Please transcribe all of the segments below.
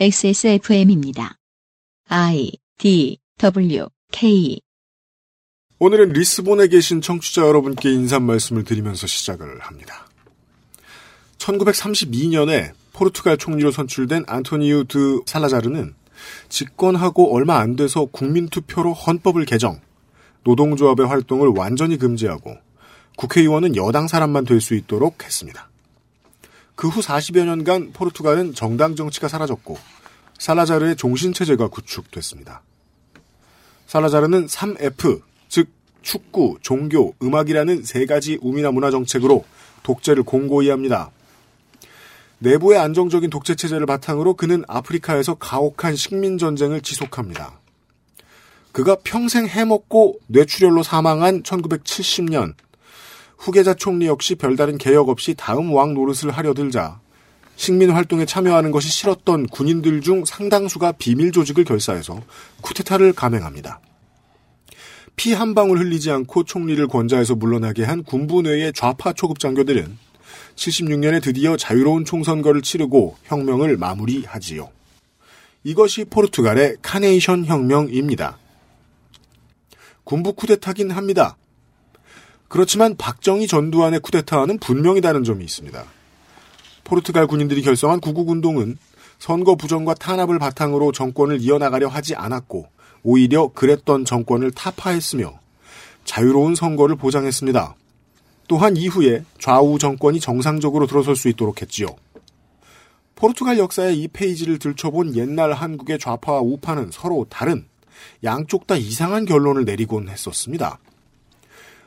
XSFM입니다. I D W K 오늘은 리스본에 계신 청취자 여러분께 인사 말씀을 드리면서 시작을 합니다. 1932년에 포르투갈 총리로 선출된 안토니우 드 살라자르는 집권하고 얼마 안 돼서 국민투표로 헌법을 개정, 노동조합의 활동을 완전히 금지하고 국회의원은 여당 사람만 될 수 있도록 했습니다. 그 후 40여 년간 포르투갈은 정당 정치가 사라졌고 살라자르의 종신 체제가 구축됐습니다. 살라자르는 3F, 즉 축구, 종교, 음악이라는 세 가지 우미나 문화 정책으로 독재를 공고히 합니다. 내부의 안정적인 독재 체제를 바탕으로 그는 아프리카에서 가혹한 식민 전쟁을 지속합니다. 그가 평생 해먹고 뇌출혈로 사망한 1970년 후계자 총리 역시 별다른 개혁 없이 다음 왕 노릇을 하려 들자 식민 활동에 참여하는 것이 싫었던 군인들 중 상당수가 비밀 조직을 결사해서 쿠데타를 감행합니다. 피 한 방울 흘리지 않고 총리를 권좌에서 물러나게 한 군부 내의 좌파 초급 장교들은 76년에 드디어 자유로운 총선거를 치르고 혁명을 마무리하지요. 이것이 포르투갈의 카네이션 혁명입니다. 군부 쿠데타긴 합니다. 그렇지만 박정희 전두환의 쿠데타와는 분명히 다른 점이 있습니다. 포르투갈 군인들이 결성한 구국운동은 선거 부정과 탄압을 바탕으로 정권을 이어나가려 하지 않았고 오히려 그랬던 정권을 타파했으며 자유로운 선거를 보장했습니다. 또한 이후에 좌우 정권이 정상적으로 들어설 수 있도록 했지요. 포르투갈 역사의 이 페이지를 들춰본 옛날 한국의 좌파와 우파는 서로 다른 양쪽 다 이상한 결론을 내리곤 했었습니다.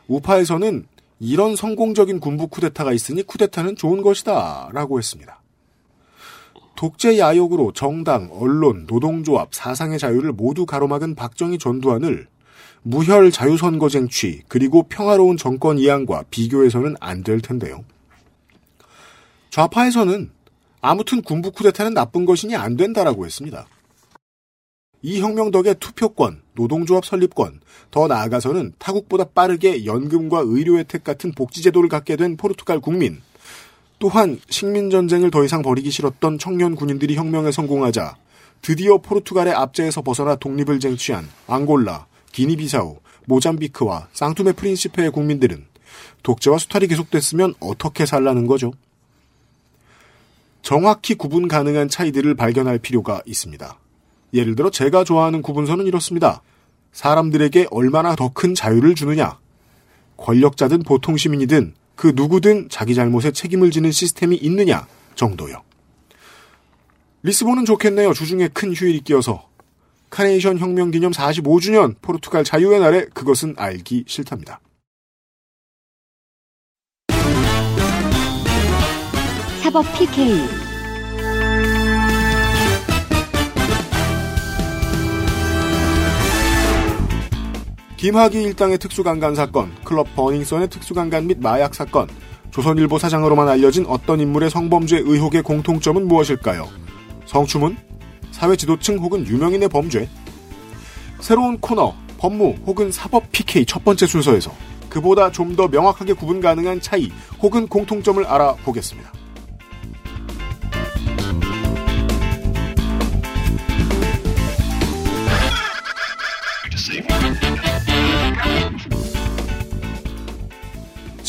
우파에서는 이런 성공적인 군부 쿠데타가 있으니 쿠데타는 좋은 것이다 라고 했습니다. 독재 야욕으로 정당, 언론, 노동조합, 사상의 자유를 모두 가로막은 박정희 전두환을 무혈 자유선거 쟁취 그리고 평화로운 정권 이양과 비교해서는 안 될 텐데요. 좌파에서는 아무튼 군부 쿠데타는 나쁜 것이니 안 된다라고 했습니다. 이 혁명 덕에 투표권, 노동조합 설립권, 더 나아가서는 타국보다 빠르게 연금과 의료 혜택 같은 복지제도를 갖게 된 포르투갈 국민, 또한 식민전쟁을 더 이상 벌이기 싫었던 청년 군인들이 혁명에 성공하자 드디어 포르투갈의 압제에서 벗어나 독립을 쟁취한 앙골라, 기니비사우, 모잠비크와 쌍투메 프린시페의 국민들은 독재와 수탈이 계속됐으면 어떻게 살라는 거죠? 정확히 구분 가능한 차이들을 발견할 필요가 있습니다. 예를 들어 제가 좋아하는 구분서는 이렇습니다. 사람들에게 얼마나 더 큰 자유를 주느냐. 권력자든 보통 시민이든 그 누구든 자기 잘못에 책임을 지는 시스템이 있느냐 정도요. 리스본은 좋겠네요. 주중에 큰 휴일이 끼어서. 카네이션 혁명 기념 45주년 포르투갈 자유의 날에 그것은 알기 싫답니다. 사법 PK 김학의 일당의 특수강간 사건, 클럽 버닝썬의 특수강간 및 마약 사건, 조선일보 사장으로만 알려진 어떤 인물의 성범죄 의혹의 공통점은 무엇일까요? 성추문, 사회 지도층 혹은 유명인의 범죄. 새로운 코너, 법무 혹은 사법 PK 첫 번째 순서에서 그보다 좀 더 명확하게 구분 가능한 차이 혹은 공통점을 알아보겠습니다.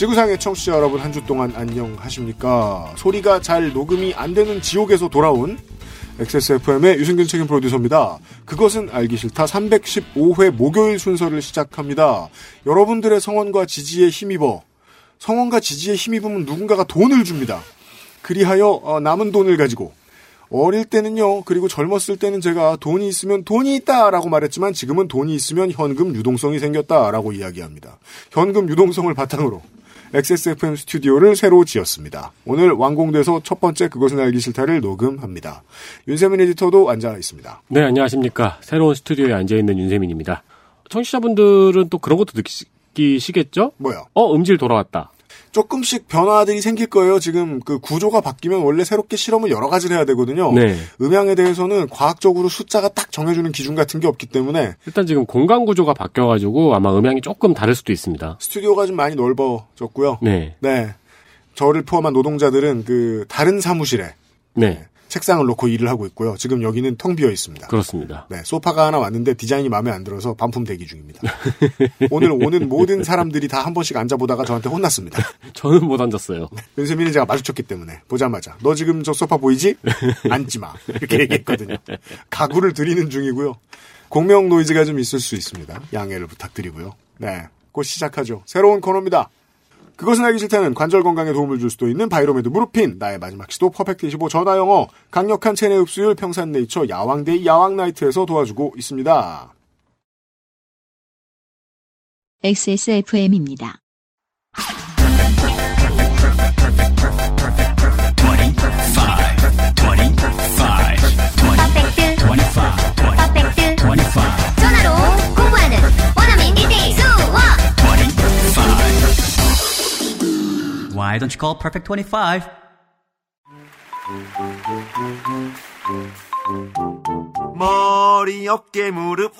지구상의 청취자 여러분 한 주 동안 안녕하십니까? 소리가 잘 녹음이 안 되는 지옥에서 돌아온 XSFM의 유승균 책임 프로듀서입니다. 그것은 알기 싫다 315회 목요일 순서를 시작합니다. 여러분들의 성원과 지지에 힘입어 성원과 지지에 힘입으면 누군가가 돈을 줍니다. 그리하여 어, 남은 돈을 가지고 어릴 때는요, 그리고 젊었을 때는 제가 돈이 있으면 돈이 있다라고 말했지만 지금은 돈이 있으면 현금 유동성이 생겼다라고 이야기합니다. 현금 유동성을 바탕으로 XSFM 스튜디오를 새로 지었습니다. 오늘 완공돼서 첫 번째 그것은 알기 싫다를 녹음합니다. 윤세민 에디터도 앉아 있습니다. 네, 안녕하십니까. 새로운 스튜디오에 앉아 있는 윤세민입니다. 청취자분들은 또 그런 것도 느끼시겠죠? 뭐요? 어, 음질 돌아왔다. 조금씩 변화들이 생길 거예요. 지금 그 구조가 바뀌면 원래 새롭게 실험을 여러 가지를 해야 되거든요. 네. 음향에 대해서는 과학적으로 숫자가 딱 정해주는 기준 같은 게 없기 때문에 일단 지금 공간 구조가 바뀌어가지고 아마 음향이 조금 다를 수도 있습니다. 스튜디오가 좀 많이 넓어졌고요. 네. 네. 저를 포함한 노동자들은 그 다른 사무실에 네. 책상을 놓고 일을 하고 있고요. 지금 여기는 텅 비어 있습니다. 그렇습니다. 네, 소파가 하나 왔는데 디자인이 마음에 안 들어서 반품 대기 중입니다. 오늘 오는 모든 사람들이 다 한 번씩 앉아보다가 저한테 혼났습니다. 저는 못 앉았어요. 윤세민은 제가 마주쳤기 때문에 보자마자 너 지금 저 소파 보이지? 앉지 마 이렇게 얘기했거든요. 가구를 들이는 중이고요. 공명 노이즈가 좀 있을 수 있습니다. 양해를 부탁드리고요. 네, 곧 시작하죠. 새로운 코너입니다. 그것은 알기 싫다는 관절 건강에 도움을 줄 수도 있는 바이로메드 무르핀, 나의 마지막 시도 퍼펙트 25 전화 영어, 강력한 체내 흡수율 평산 네이처 야왕데이 야왕나이트에서 도와주고 있습니다. XSFM입니다. 퍼펙트 25 퍼펙트 25 전화 Why don't you call Perfect 25? 머리, 어깨, 무릎.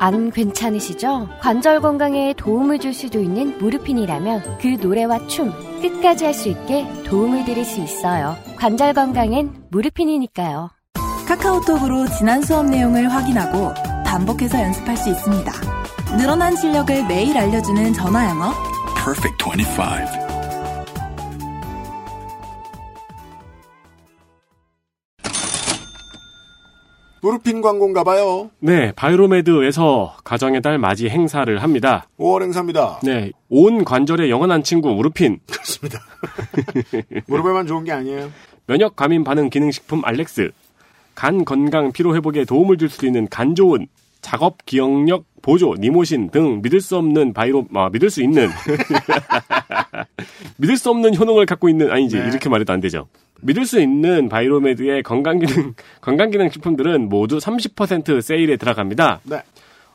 안 괜찮으시죠? 관절 건강에 도움을 줄 수도 있는 무르핀이라면 그 노래와 춤 끝까지 할 수 있게 도움을 드릴 수 있어요. 관절 건강엔 무르핀이니까요. 카카오톡으로 지난 수업 내용을 확인하고 반복해서 연습할 수 있습니다. 늘어난 실력을 매일 알려주는 전화 영어. Perfect 25. 무르핀 광고인가 봐요. 네, 바이로메드에서 가정의 달 맞이 행사를 합니다. 5월 행사입니다. 네, 온 관절의 영원한 친구 무르핀, 그렇습니다. 무릎에만 좋은 게 아니에요. 면역 과민 반응 기능 식품 알렉스, 간 건강 피로 회복에 도움을 줄 수 있는 간 좋은 작업 기억력 보조 니모신 등 믿을 수 없는 바이로 아, 믿을 수 있는 믿을 수 없는 효능을 갖고 있는 아니지 네. 이렇게 말해도 안 되죠. 믿을 수 있는 바이로메드의 건강기능 건강기능 식품들은 모두 30% 세일에 들어갑니다. 네,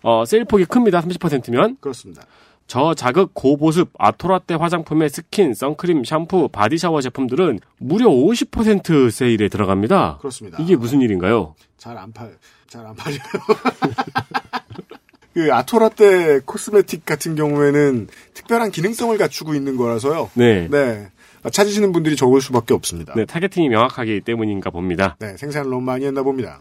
어, 세일 폭이 큽니다. 30%면 그렇습니다. 저자극 고보습 아토라떼 화장품의 스킨, 선크림, 샴푸, body shower 제품들은 무려 50% 세일에 들어갑니다. 그렇습니다. 이게 무슨 일인가요? 잘 안 팔, 잘 안 팔려요. 그 아토라떼 코스메틱 같은 경우에는 특별한 기능성을 갖추고 있는 거라서요. 네. 네. 찾으시는 분들이 적을 수밖에 없습니다. 네, 타겟팅이 명확하기 때문인가 봅니다. 네, 생산을 너무 많이 했나 봅니다.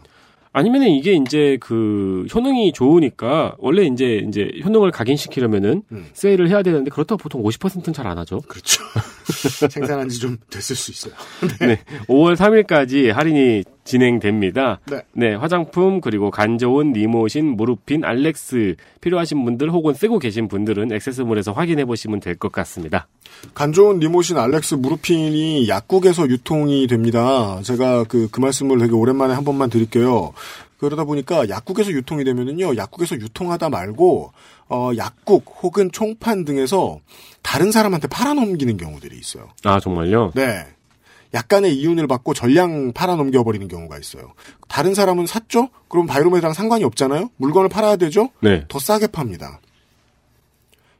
아니면은 이게 이제 그 효능이 좋으니까 원래 이제 이제 효능을 각인시키려면은 음. 세일을 해야 되는데 그렇다고 보통 50%는 잘 안 하죠. 그렇죠. 생산한 지 좀 됐을 수 있어요. 네. 5월 3일까지 할인이 진행됩니다. 네. 화장품 그리고 간 좋은 니모신, 무르핀, 알렉스 필요하신 분들 혹은 쓰고 계신 분들은 액세스몰에서 확인해 보시면 될 것 같습니다. 간 좋은 리모신 알렉스 무르핀이 약국에서 유통이 됩니다. 제가 그, 그 말씀을 되게 오랜만에 한 번만 드릴게요. 그러다 보니까 약국에서 유통이 되면은요, 약국에서 유통하다 말고, 어, 약국 혹은 총판 등에서 다른 사람한테 팔아넘기는 경우들이 있어요. 아 정말요? 네. 약간의 이윤을 받고 전량 팔아넘겨 버리는 경우가 있어요. 다른 사람은 샀죠? 그럼 바이로메드랑 상관이 없잖아요? 물건을 팔아야 되죠? 네. 더 싸게 팝니다.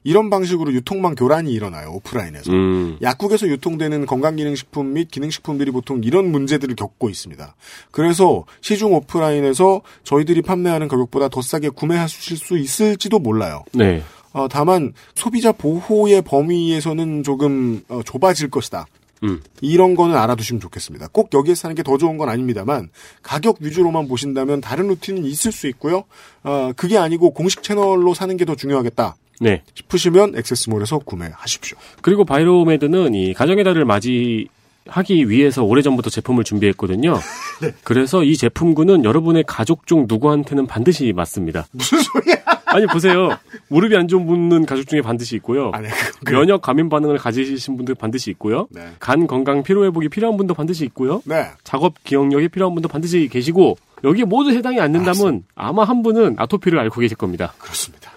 이런 방식으로 유통망 교란이 일어나요, 오프라인에서. 음. 약국에서 유통되는 건강기능식품 및 기능식품들이 보통 이런 문제들을 겪고 있습니다. 그래서 시중 오프라인에서 저희들이 판매하는 가격보다 더 싸게 구매하실 수 있을지도 몰라요. 네. 어, 다만 소비자 보호의 범위에서는 조금 어, 좁아질 것이다. 음. 이런 거는 알아두시면 좋겠습니다. 꼭 여기에 사는 게 더 좋은 건 아닙니다만 가격 위주로만 보신다면 다른 루틴은 있을 수 있고요. 어, 그게 아니고 공식 채널로 사는 게 더 중요하겠다 네. 싶으시면 액세스몰에서 구매하십시오. 그리고 바이로메드는 이 가정의 달을 맞이 하기 위해서 오래전부터 제품을 준비했거든요. 네. 그래서 이 제품군은 여러분의 가족 중 누구한테는 반드시 맞습니다. 무슨 소리야? 아니 보세요. 무릎이 안 좋은 분은 가족 중에 반드시 있고요. 아니, 그, 면역 감인 반응을 가지신 분들 반드시 있고요. 네. 간 건강 피로 회복이 필요한 분도 반드시 있고요. 네. 작업 기억력이 필요한 분도 반드시 계시고 여기에 모두 해당이 안 된다면 아마 한 분은 아토피를 앓고 계실 겁니다. 그렇습니다.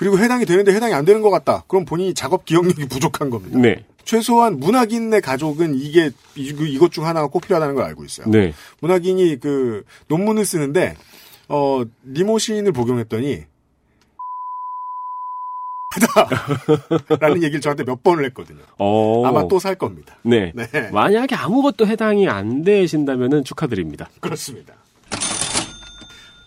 그리고 해당이 되는데 해당이 안 되는 것 같다. 그럼 본인이 작업 기억력이 부족한 겁니다. 네. 최소한 문학인의 가족은 이게 이- 이것 중 하나가 꼭 필요하다는 걸 알고 있어요. 네. 문학인이 그 논문을 쓰는데 어 니모신을 복용했더니 라는 얘기를 저한테 몇 번을 했거든요. 어. 아마 또 살 겁니다. 네. 네. 만약에 아무것도 해당이 안 되신다면은 축하드립니다. 그렇습니다.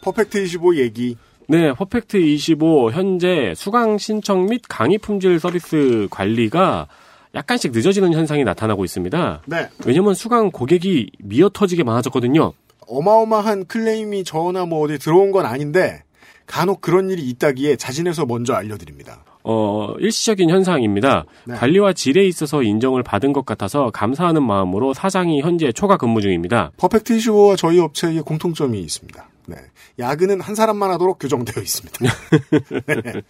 퍼펙트 25 얘기. 네, 퍼펙트 25 현재 수강 신청 및 강의 품질 서비스 관리가 약간씩 늦어지는 현상이 나타나고 있습니다. 네. 왜냐면 수강 고객이 미어 터지게 많아졌거든요. 어마어마한 클레임이 저나 뭐 어디 들어온 건 아닌데 간혹 그런 일이 있다기에 자진해서 먼저 알려드립니다. 어, 일시적인 현상입니다. 네. 관리와 질에 있어서 인정을 받은 것 같아서 감사하는 마음으로 사장이 현재 초과 근무 중입니다. 퍼펙트 25와 저희 업체의 공통점이 있습니다. 네. 야근은 한 사람만 하도록 규정되어 있습니다. 네.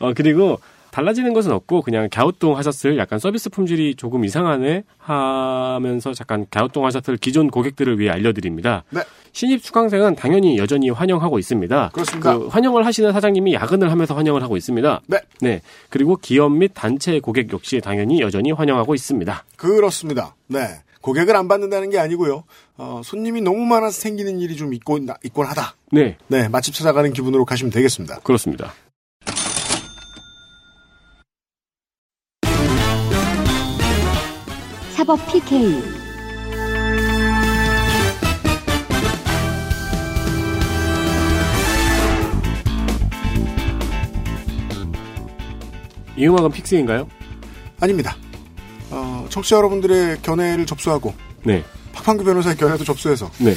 어, 그리고 달라지는 것은 없고 그냥 갸우뚱 하셨을 약간 서비스 품질이 조금 이상하네 하면서 잠깐 갸우뚱 하셨을 기존 고객들을 위해 알려드립니다. 네. 신입 수강생은 당연히 여전히 환영하고 있습니다. 그렇습니다. 그 환영을 하시는 사장님이 야근을 하면서 환영을 하고 있습니다. 네. 그리고 기업 및 단체 고객 역시 당연히 여전히 환영하고 있습니다. 그렇습니다. 네. 고객을 안 받는다는 게 아니고요. 어, 손님이 너무 많아서 생기는 일이 좀 있곤, 있곤 하다. 네, 네. 맛집 찾아가는 기분으로 가시면 되겠습니다. 그렇습니다. 사법 PK. 이 음악은 픽스인가요? 아닙니다. 어, 청취자 여러분들의 견해를 접수하고 네, 박판규 변호사의 견해도 접수해서 네.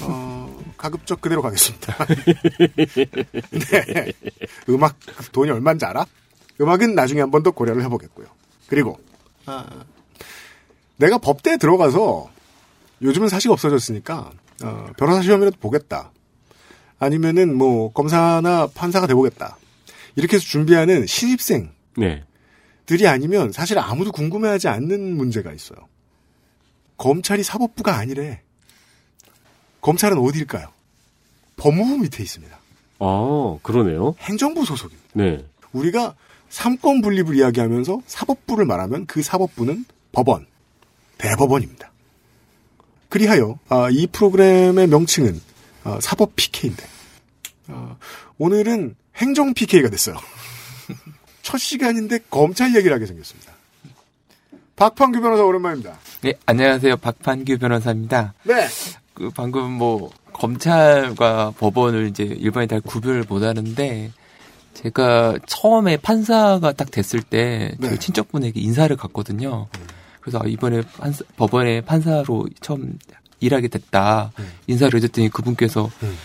어, 가급적 그대로 가겠습니다. 네. 음악 돈이 얼마인지 알아? 음악은 나중에 한 번 더 고려를 해보겠고요. 그리고 아, 내가 법대에 들어가서 요즘은 사실 없어졌으니까 어, 변호사 시험이라도 보겠다. 아니면은 뭐 검사나 판사가 돼보겠다. 이렇게 해서 준비하는 신입생 네. 들이 아니면 사실 아무도 궁금해하지 않는 문제가 있어요. 검찰이 사법부가 아니래. 검찰은 어디일까요? 법무부 밑에 있습니다. 아, 그러네요. 행정부 소속입니다. 네. 우리가 삼권 분립을 이야기하면서 사법부를 말하면 그 사법부는 법원, 대법원입니다. 그리하여 아, 이 프로그램의 명칭은 아, 사법 PK인데 아, 오늘은 행정 PK가 됐어요. 첫 시간인데 검찰 얘기를 하게 생겼습니다. 박판규 변호사 오랜만입니다. 네, 안녕하세요. 박판규 변호사입니다. 네. 그 방금 뭐 검찰과 법원을 이제 일반인 다 구별을 못 하는데 제가 처음에 판사가 딱 됐을 때 네. 저희 친척분에게 인사를 갔거든요. 그래서 아, 이번에 판사, 법원의 판사로 처음 일하게 됐다. 인사를 해줬더니 그분께서 음.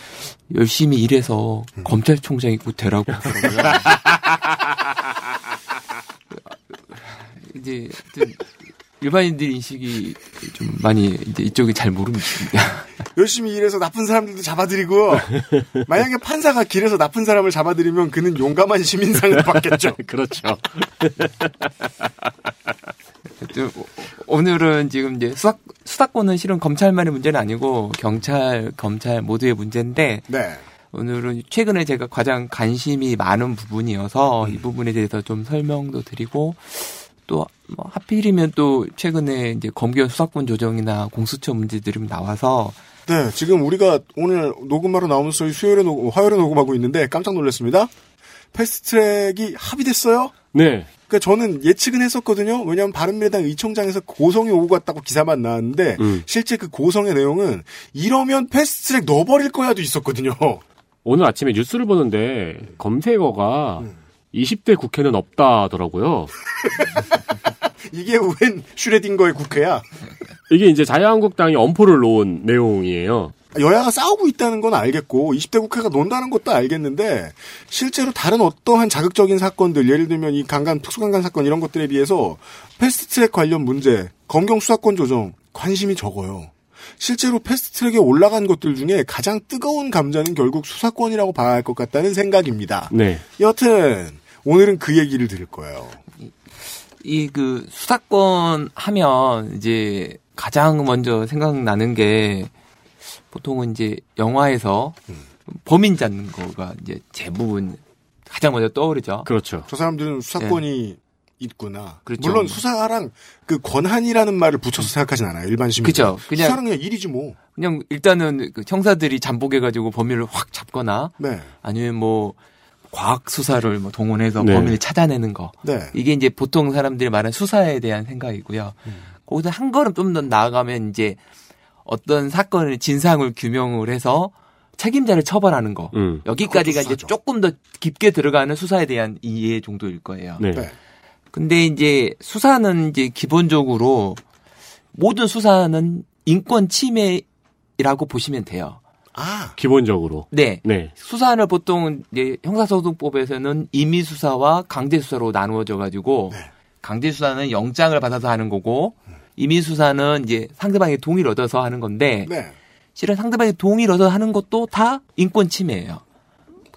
열심히 일해서 검찰총장이 곧 되라고 하더라고요. 이제 좀 일반인들 인식이 좀 많이 이제 이쪽이 잘 모릅니다. 열심히 일해서 나쁜 사람들도 잡아들이고 만약에 판사가 길에서 나쁜 사람을 잡아들이면 그는 용감한 시민상을 받겠죠. 그렇죠. 좀 오늘은 지금 이제 수사 수사권은 실은 검찰만의 문제는 아니고 경찰 검찰 모두의 문제인데 네. 오늘은 최근에 제가 가장 관심이 많은 부분이어서 이 부분에 대해서 좀 설명도 드리고 또 뭐 하필이면 또 최근에 이제 검경 수사권 조정이나 공수처 문제들이 나와서 네, 지금 우리가 오늘 녹음하러 나오면서 수요일에 녹음, 화요일에 녹음하고 있는데 깜짝 놀랐습니다. 패스트트랙이 합의됐어요? 네. 그러니까 저는 예측은 했었거든요. 왜냐하면 바른미래당 의총장에서 고성이 오고 갔다고 기사만 나왔는데 음. 실제 그 고성의 내용은 이러면 패스트트랙 넣어버릴 거야도 있었거든요. 오늘 아침에 뉴스를 보는데 검색어가 20대 국회는 없다더라고요. 이게 웬 슈레딩거의 국회야? 이게 이제 자유한국당이 엄포를 놓은 내용이에요. 여야가 싸우고 있다는 건 알겠고 20대 국회가 논다는 것도 알겠는데 실제로 다른 어떠한 자극적인 사건들 예를 들면 이 강간 특수강간 사건 이런 것들에 비해서 패스트트랙 관련 문제 검경 수사권 조정 관심이 적어요. 실제로 패스트트랙에 올라간 것들 중에 가장 뜨거운 감자는 결국 수사권이라고 봐야 할 것 같다는 생각입니다. 네. 여튼 오늘은 그 얘기를 들을 거예요. 이 그 수사권 하면 이제 가장 먼저 생각나는 게 보통은 이제 영화에서 범인 잡는 거가 이제 대부분 가장 먼저 떠오르죠. 그렇죠. 저 사람들은 수사권이 있구나. 그렇죠. 물론 수사랑 그 권한이라는 말을 붙여서 생각하진 않아요. 일반 시민. 그죠. 그냥- 수사는 그냥 일이지 뭐. 그냥 일단은 그 형사들이 잠복해가지고 범인을 확 잡거나 네. 아니면 뭐 과학 수사를 뭐 동원해서 네. 범인을 찾아내는 거. 네. 이게 이제 보통 사람들이 말하는 수사에 대한 생각이고요. 거기서 한 걸음 좀 더 나아가면 이제 어떤 사건의 진상을 규명을 해서 책임자를 처벌하는 거. 음. 여기까지가 이제. 조금 더 깊게 들어가는 수사에 대한 이해 정도일 거예요. 네. 네. 근데 이제 수사는 이제 기본적으로 모든 수사는 인권 침해라고 보시면 돼요. 아, 기본적으로. 네. 네. 수사를 보통 이제 형사소송법에서는 임의 수사와 강제 수사로 나누어져 가지고 네. 강제 수사는 영장을 받아서 하는 거고 임의 수사는 이제 상대방의 동의를 얻어서 하는 건데 네. 실은 상대방의 동의를 얻어 하는 것도 다 인권 침해예요.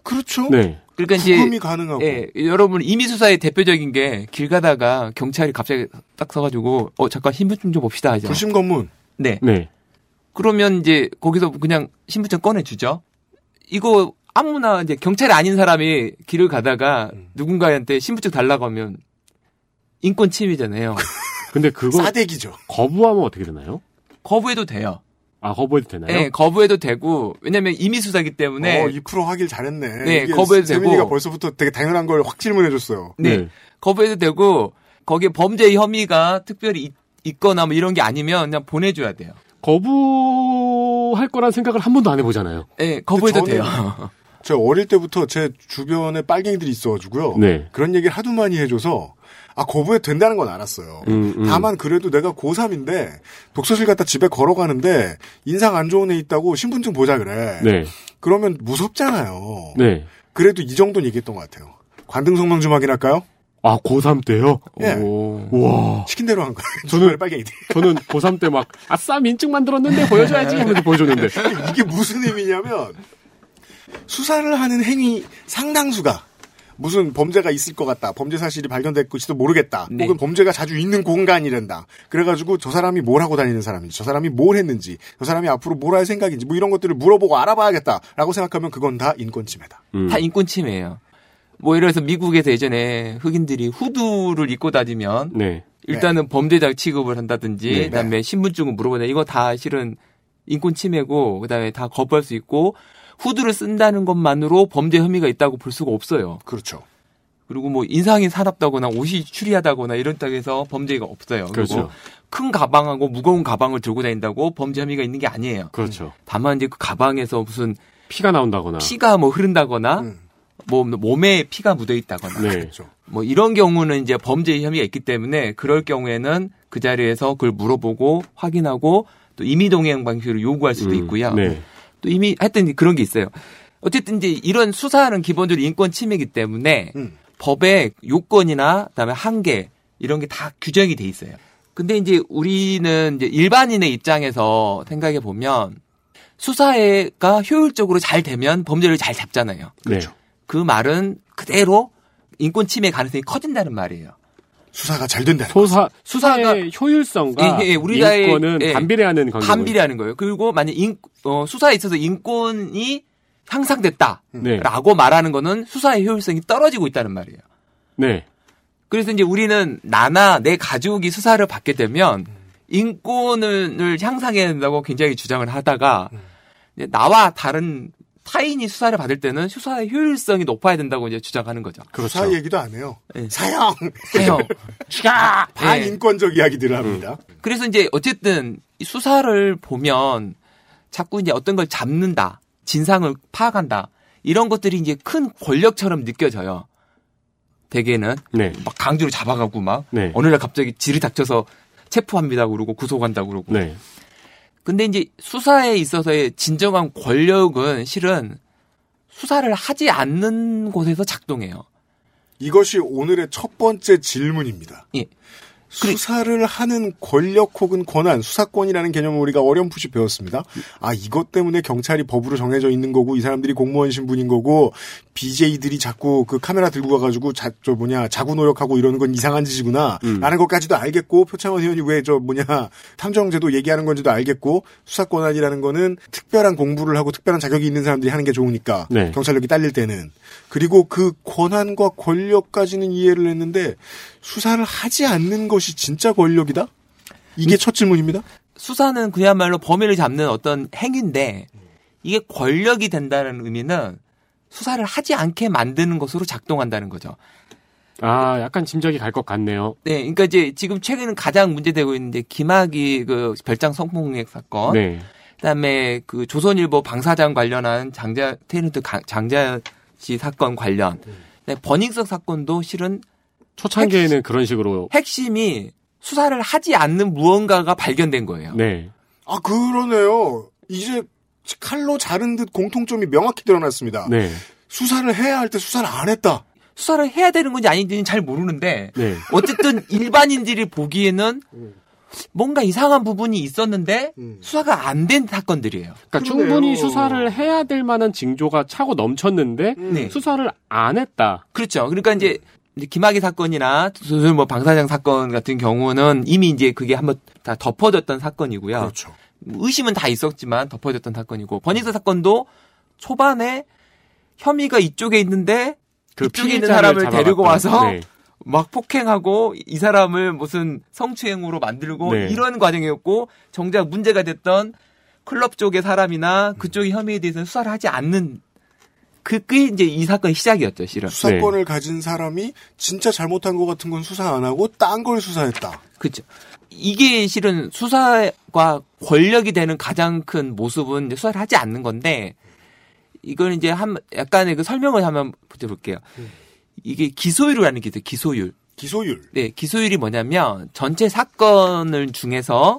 그렇죠. 네. 그러니까 이제 구금이 가능하고. 예, 여러분 임의 수사의 대표적인 게 길 가다가 경찰이 갑자기 딱 서가지고 어 잠깐 신분증 좀 봅시다 하죠. 불심 검문. 네. 네. 그러면 이제 거기서 그냥 신분증 꺼내 주죠. 이거 아무나 이제 경찰이 아닌 사람이 길을 가다가 음. 누군가한테 신분증 달라고 하면 인권 침해잖아요. 근데 그거 싸대기죠. 거부하면 어떻게 되나요? 거부해도 돼요. 아, 거부해도 되나요? 네, 거부해도 되고 왜냐면 임의 수사기 때문에 어, 2% 하길 잘했네. 네, 거부해도 세민이가 되고. 벌써부터 되게 당연한 걸 확 질문해줬어요. 네. 네. 거부해도 되고 거기에 범죄 혐의가 특별히 있, 있거나 뭐 이런 게 아니면 그냥 보내줘야 돼요. 거부할 거란 생각을 한 번도 안 해보잖아요. 네, 거부해도 돼요. 제가 어릴 때부터 제 주변에 빨갱이들이 있어가지고요. 네. 그런 얘기를 하도 많이 해줘서 아 거부해도 된다는 건 알았어요. 음, 음. 다만 그래도 내가 고3인데 독서실 갔다 집에 걸어가는데 인상 안 좋은 애 있다고 신분증 보자 그래. 네. 그러면 무섭잖아요. 네. 그래도 이 정도는 얘기했던 것 같아요. 관등 성명 좀 확인할까요? 아, 고3 때요? 예. 오. 와. 시킨 대로 한 거예요. 저는- 주변에 빨갱이들. 저는 고3 때 막, 아싸, 민증 만들었는데 보여줘야지 하면서 보여줬는데. 이게 무슨 의미냐면 수사를 하는 행위 상당수가 무슨 범죄가 있을 것 같다. 범죄 사실이 발견됐을지도 모르겠다. 네. 혹은 범죄가 자주 있는 공간이란다. 그래가지고 저 사람이 뭘 하고 다니는 사람인지, 저 사람이 뭘 했는지, 저 사람이 앞으로 뭘 할 생각인지, 뭐 이런 것들을 물어보고 알아봐야겠다라고 생각하면 그건 다 인권 침해다. 음. 다 인권 침해예요. 뭐 예를 들어서 미국에서 예전에 흑인들이 후드를 입고 다니면 네. 일단은 범죄자 취급을 한다든지 네. 그다음에 신분증을 물어보냐 이거 다 실은 인권 침해고 그다음에 다 거부할 수 있고 후드를 쓴다는 것만으로 범죄 혐의가 있다고 볼 수가 없어요. 그렇죠. 그리고 뭐 인상이 사납다거나 옷이 추리하다거나 이런다고 해서 범죄가 없어요. 그리고 그렇죠. 큰 가방하고 무거운 가방을 들고 다닌다고 범죄 혐의가 있는 게 아니에요. 그렇죠. 다만 이제 그 가방에서 무슨 피가 나온다거나. 피가 뭐 흐른다거나 음, 뭐 몸에 피가 묻어 있다거나 네. 그렇죠. 뭐 이런 경우는 이제 범죄 혐의가 있기 때문에 그럴 경우에는 그 자리에서 그걸 물어보고 확인하고 또 임의 동행 방식으로 요구할 수도 음, 있고요. 네. 또 이미 하여튼 그런 게 있어요. 어쨌든 이제 이런 수사는 기본적으로 인권 침해이기 때문에 음. 법의 요건이나 그다음에 한계 이런 게 다 규정이 돼 있어요. 근데 이제 우리는 이제 일반인의 입장에서 생각해 보면 수사가 효율적으로 잘 되면 범죄를 잘 잡잖아요. 네. 그 말은 그대로 인권 침해 가능성이 커진다는 말이에요. 수사가 잘 된다. 소사, 수사의 수사가- 효율성과 예, 예, 우리나라의- 인권은 예. 반비례하는 관계. 반비례하는 거예요. 그리고 만약 인, 어, 수사에 있어서 인권이 향상됐다라고 네. 말하는 거는 수사의 효율성이 떨어지고 있다는 말이에요. 네. 그래서 이제 우리는 나나 내 가족이 수사를 받게 되면 인권을 향상해야 된다고 굉장히 주장을 하다가 이제 나와 다른 타인이 수사를 받을 때는 수사의 효율성이 높아야 된다고 이제 주장하는 거죠. 수사 얘기도 안 해요. 예. 사형. 해요. 다 예. 인권적 이야기들을 합니다. 그래서 이제 어쨌든 이 수사를 보면 자꾸 이제 어떤 걸 잡는다, 진상을 파악한다 이런 것들이 이제 큰 권력처럼 느껴져요. 대개는 네. 막 강제로 잡아가고 막 네. 어느 날 갑자기 질이 닥쳐서 체포합니다 그러고 구속한다 그러고. 네. 근데 이제 수사에 있어서의 진정한 권력은 실은 수사를 하지 않는 곳에서 작동해요. 이것이 오늘의 첫 번째 질문입니다. 예. 수사를 하는 권력 혹은 권한, 수사권이라는 개념을 우리가 어렴풋이 배웠습니다. 아, 이것 때문에 경찰이 법으로 정해져 있는 거고, 이 사람들이 공무원 신분인 거고, BJ들이 자꾸 그 카메라 들고 가가지고, 자, 저 뭐냐, 자구 노력하고 이러는 건 이상한 짓이구나. 음. 라는 것까지도 알겠고, 표창원 의원이 왜 저 뭐냐, 탐정제도 얘기하는 건지도 알겠고, 수사권한이라는 거는 특별한 공부를 하고 특별한 자격이 있는 사람들이 하는 게 좋으니까, 네. 경찰력이 딸릴 때는. 그리고 그 권한과 권력까지는 이해를 했는데, 수사를 하지 않는 것이 진짜 권력이다? 이게 첫 질문입니다. 수사는 그야말로 범인을 잡는 어떤 행위인데 이게 권력이 된다는 의미는 수사를 하지 않게 만드는 것으로 작동한다는 거죠. 아, 약간 짐작이 갈 것 같네요. 네, 그러니까 이제 지금 최근 가장 문제되고 있는데 김학의 그 별장 성폭력 사건, 네. 그다음에 그 조선일보 방사장 관련한 장자 테이런트 가- 장자 씨 사건 관련, 네, 버닝썬 사건도 실은 초창기에는 그런 식으로 핵심이 수사를 하지 않는 무언가가 발견된 거예요. 네. 아, 그러네요. 이제 칼로 자른 듯 공통점이 명확히 드러났습니다. 네. 수사를 해야 할 때 수사를 안 했다. 수사를 해야 되는 건지 아닌지는 잘 모르는데 네. 어쨌든 일반인들이 보기에는 뭔가 이상한 부분이 있었는데 수사가 안 된 사건들이에요. 그러니까 충분히 수사를 해야 될 만한 징조가 차고 넘쳤는데 네. 수사를 안 했다. 그렇죠. 그러니까 이제 이제 김학의 사건이나 무슨 뭐 방사장 사건 같은 경우는 이미 이제 그게 한번 다 덮어졌던 사건이고요. 그렇죠. 의심은 다 있었지만 덮어졌던 사건이고 버니스 사건도 초반에 혐의가 이쪽에 있는데 그 이쪽에 있는 사람을 데리고 와서 네. 막 폭행하고 이 사람을 무슨 성추행으로 만들고 네. 이런 과정이었고 정작 문제가 됐던 클럽 쪽의 사람이나 그쪽의 혐의에 대해서는 수사를 하지 않는 그게 이제 이 사건의 시작이었죠, 실은. 네. 수사권을 가진 사람이 진짜 잘못한 것 같은 건 수사 안 하고 딴 걸 수사했다. 그렇죠. 이게 실은 수사과 권력이 되는 가장 큰 모습은 이제 수사를 하지 않는 건데 이건 이제 한 약간의 그 설명을 한번 드려볼게요. 이게 기소율이라는 게 있어요. 기소율. 기소율. 네, 기소율이 뭐냐면 전체 사건을 중에서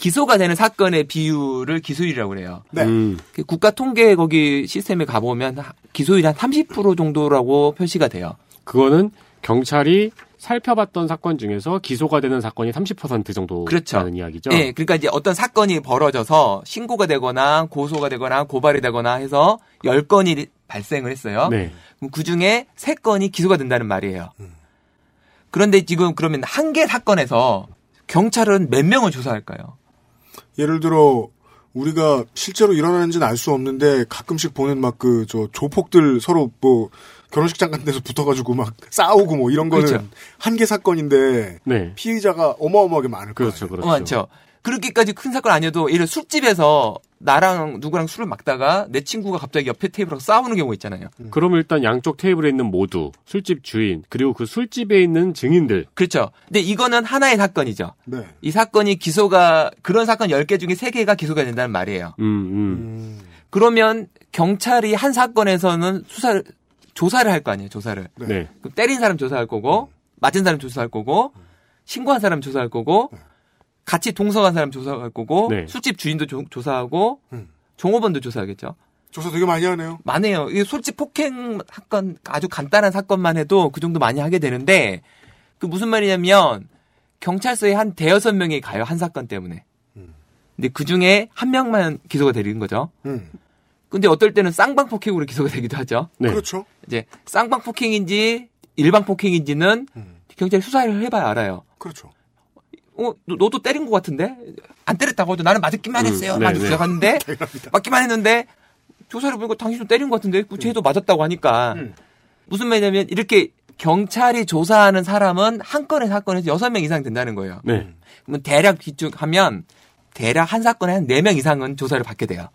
기소가 되는 사건의 비율을 기소율이라고 그래요. 네. 음. 그 국가 통계 거기 시스템에 가보면 하- 기소율이 한 30% 정도라고 표시가 돼요. 그거는 경찰이 살펴봤던 사건 중에서 기소가 되는 사건이 30% 정도라는 그렇죠. 이야기죠. 네, 그러니까 이제 어떤 사건이 벌어져서 신고가 되거나 고소가 되거나 고발이 되거나 해서 10건이 발생을 했어요. 네. 그럼 그 중에 3건이 기소가 된다는 말이에요. 그런데 지금 그러면 한 개 사건에서 경찰은 몇 명을 조사할까요? 예를 들어 우리가 실제로 일어나는지는 알 수 없는데 가끔씩 보는 막 그 저 조폭들 서로 뭐 결혼식장 같은 데서 붙어가지고 막 싸우고 뭐 이런 거는 그렇죠. 한개 사건인데 네. 피의자가 어마어마하게 많을 그렇죠, 거예요. 그렇죠. 어, 많죠. 그렇게까지 큰 사건 아니어도 예를 들어 술집에서 나랑 누구랑 술을 먹다가 내 친구가 갑자기 옆에 테이블하고 싸우는 경우 있잖아요. 그럼 일단 양쪽 테이블에 있는 모두 술집 주인 그리고 그 술집에 있는 증인들 그렇죠. 근데 이거는 하나의 사건이죠. 네. 이 사건이 기소가 그런 사건 10개 중에 3개가 기소가 된다는 말이에요. 음, 음. 그러면 경찰이 한 사건에서는 수사를 조사를 할 거 아니에요. 조사를. 네. 네. 그럼 때린 사람 조사할 거고 맞은 사람 조사할 거고 신고한 사람 조사할 거고 같이 동석한 사람 조사할 거고 네. 술집 주인도 조, 조사하고 음. 종업원도 조사하겠죠. 조사 되게 많이 하네요. 많아요. 이게 술집 폭행 사건 아주 간단한 사건만 해도 그 정도 많이 하게 되는데 그 무슨 말이냐면 경찰서에 한 대여섯 명이 가요 한 사건 때문에. 근데 그 중에 한 명만 기소가 되는 거죠. 음. 근데 어떨 때는 쌍방 폭행으로 기소가 되기도 하죠. 네. 그렇죠. 이제 쌍방 폭행인지 일방 폭행인지는 경찰이 수사를 해봐야 알아요. 그렇죠. 어, 너, 너도 때린 것 같은데? 안 때렸다고 하죠. 나는 맞기만 음, 했어요. 네, 맞을 네. 시작하는데, 맞기만 했는데, 조사를 보니까 당신도 때린 것 같은데, 그 쟤도 맞았다고 하니까. 음. 무슨 말이냐면, 이렇게 경찰이 조사하는 사람은 한 건의 사건에서 여섯 명 이상 된다는 거예요. 네. 그러면 대략 기축하면, 대략 한 사건에 한 네 명 이상은 조사를 받게 돼요.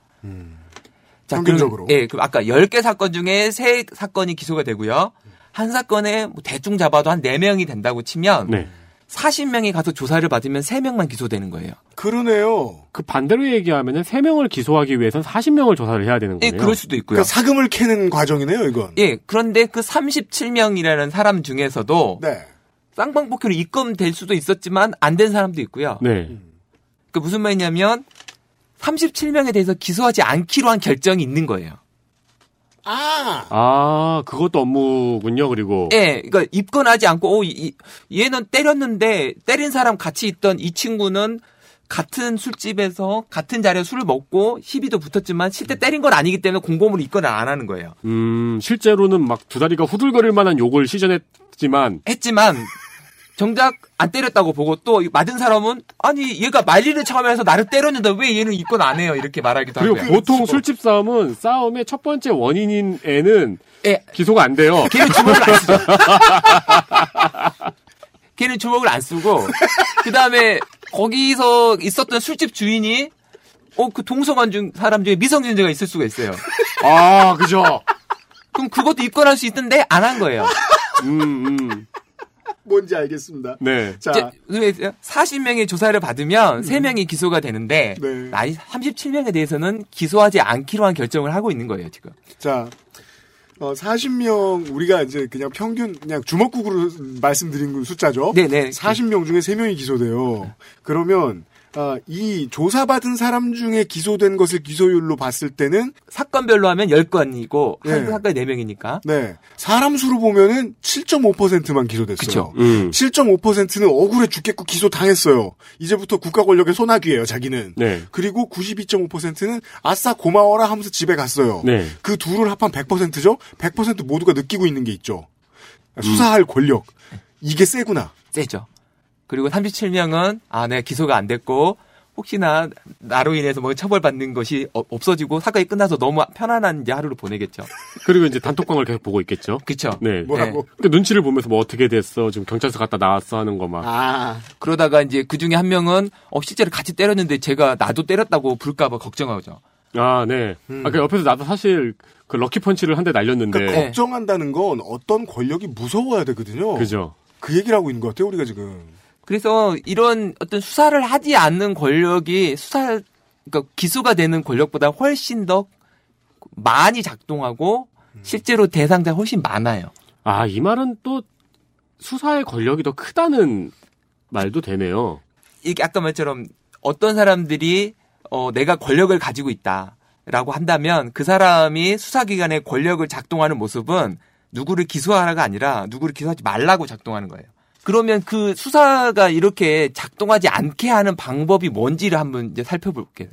자, 평균적으로. 그럼, 예, 그 아까 10개 사건 중에 3 사건이 기소가 되고요. 한 사건에 뭐 대충 잡아도 한 4명이 된다고 치면 네. 40명이 가서 조사를 받으면 3명만 기소되는 거예요. 그러네요. 그 반대로 얘기하면은 3명을 기소하기 위해서는 40명을 조사를 해야 되는 예, 거네요. 그럴 수도 있고요. 그러니까 사금을 캐는 과정이네요, 이건. 예, 그런데 그 37명이라는 사람 중에서도 네. 쌍방폭행으로 입건될 수도 있었지만 안 된 사람도 있고요. 네. 그 무슨 말이냐면 37명에 대해서 기소하지 않기로 한 결정이 있는 거예요. 아, 아, 그것도 업무군요. 그리고 예, 그러니까 입건하지 않고 오, 이, 이- 얘는 때렸는데 때린 사람 같이 있던 이 친구는 같은 술집에서 같은 자리에 술을 먹고 시비도 붙었지만 실제 때린 건 아니기 때문에 공범으로 입건을 안 하는 거예요. 음, 실제로는 막 두 다리가 후들거릴 만한 욕을 시전했지만 했지만 정작 안 때렸다고 보고 또 맞은 사람은 아니 얘가 말리는 척하면서 나를 때렸는데 왜 얘는 입건 안 해요 이렇게 말하기도 그리고 하고요. 보통 술집 싸움은 싸움의 첫 번째 원인인 애는 예, 기소가 안 돼요. 걔는 주먹을 안 쓰죠. 걔는 주먹을 안 쓰고 그 다음에 거기서 있었던 술집 주인이 어 그 동성한 중 사람 중에 미성년자가 있을 수가 있어요. 아, 그죠. 그럼 그것도 입건할 수 있는데 안 한 거예요. 음, 음. 뭔지 알겠습니다. 네. 자, 이제 40명의 조사를 받으면 3명이 기소가 되는데 네. 나이 37명에 대해서는 기소하지 않기로 한 결정을 하고 있는 거예요 지금. 자, 어, 40명 우리가 이제 그냥 평균 그냥 주먹국으로 말씀드린 그 숫자죠. 네 네. 40명 중에 3명이 기소돼요. 그러면 아, 이 조사받은 사람 중에 기소된 것을 기소율로 봤을 때는 사건별로 하면 10건이고 네. 한 사건에 4명이니까. 네 사람 수로 보면은 7.5%만 기소됐어요. 그쵸. 음. 7.5%는 억울해 죽겠고 기소 당했어요. 이제부터 국가 권력의 소나기예요, 자기는. 네. 그리고 92.5%는 아싸 고마워라 하면서 집에 갔어요. 네. 그 둘을 합한 100%죠? 100% 모두가 느끼고 있는 게 있죠. 수사할 권력. 이게 세구나. 세죠. 그리고 37명은 아 내가 기소가 안 됐고 혹시나 나로 인해서 뭐 처벌받는 것이 어- 없어지고 사건이 끝나서 너무 편안한 이제 하루를 보내겠죠. 그리고 이제 단톡방을 계속 보고 있겠죠. 그쵸. 네. 뭐라고? 그 눈치를 보면서 뭐 어떻게 됐어? 지금 경찰서 갔다 나왔어 하는 거 막. 아. 그러다가 이제 그 중에 한 명은 어 실제로 같이 때렸는데 제가 나도 때렸다고 부를까봐 걱정하죠. 아, 네. 아, 그 옆에서 나도 사실 그 럭키 펀치를 한 대 날렸는데. 그러니까 네. 걱정한다는 건 어떤 권력이 무서워야 되거든요. 그죠. 그 얘기를 하고 있는 것 같아요, 우리가 지금. 그래서 이런 어떤 수사를 하지 않는 권력이 수사 그러니까 기소가 되는 권력보다 훨씬 더 많이 작동하고 실제로 대상자 훨씬 많아요. 아, 이 말은 또 수사의 권력이 더 크다는 말도 되네요. 이게 아까 말처럼 어떤 사람들이 어, 내가 권력을 가지고 있다라고 한다면 그 사람이 수사기관의 권력을 작동하는 모습은 누구를 기소하라가 아니라 누구를 기소하지 말라고 작동하는 거예요. 그러면 그 수사가 이렇게 작동하지 않게 하는 방법이 뭔지를 한번 이제 살펴볼게요.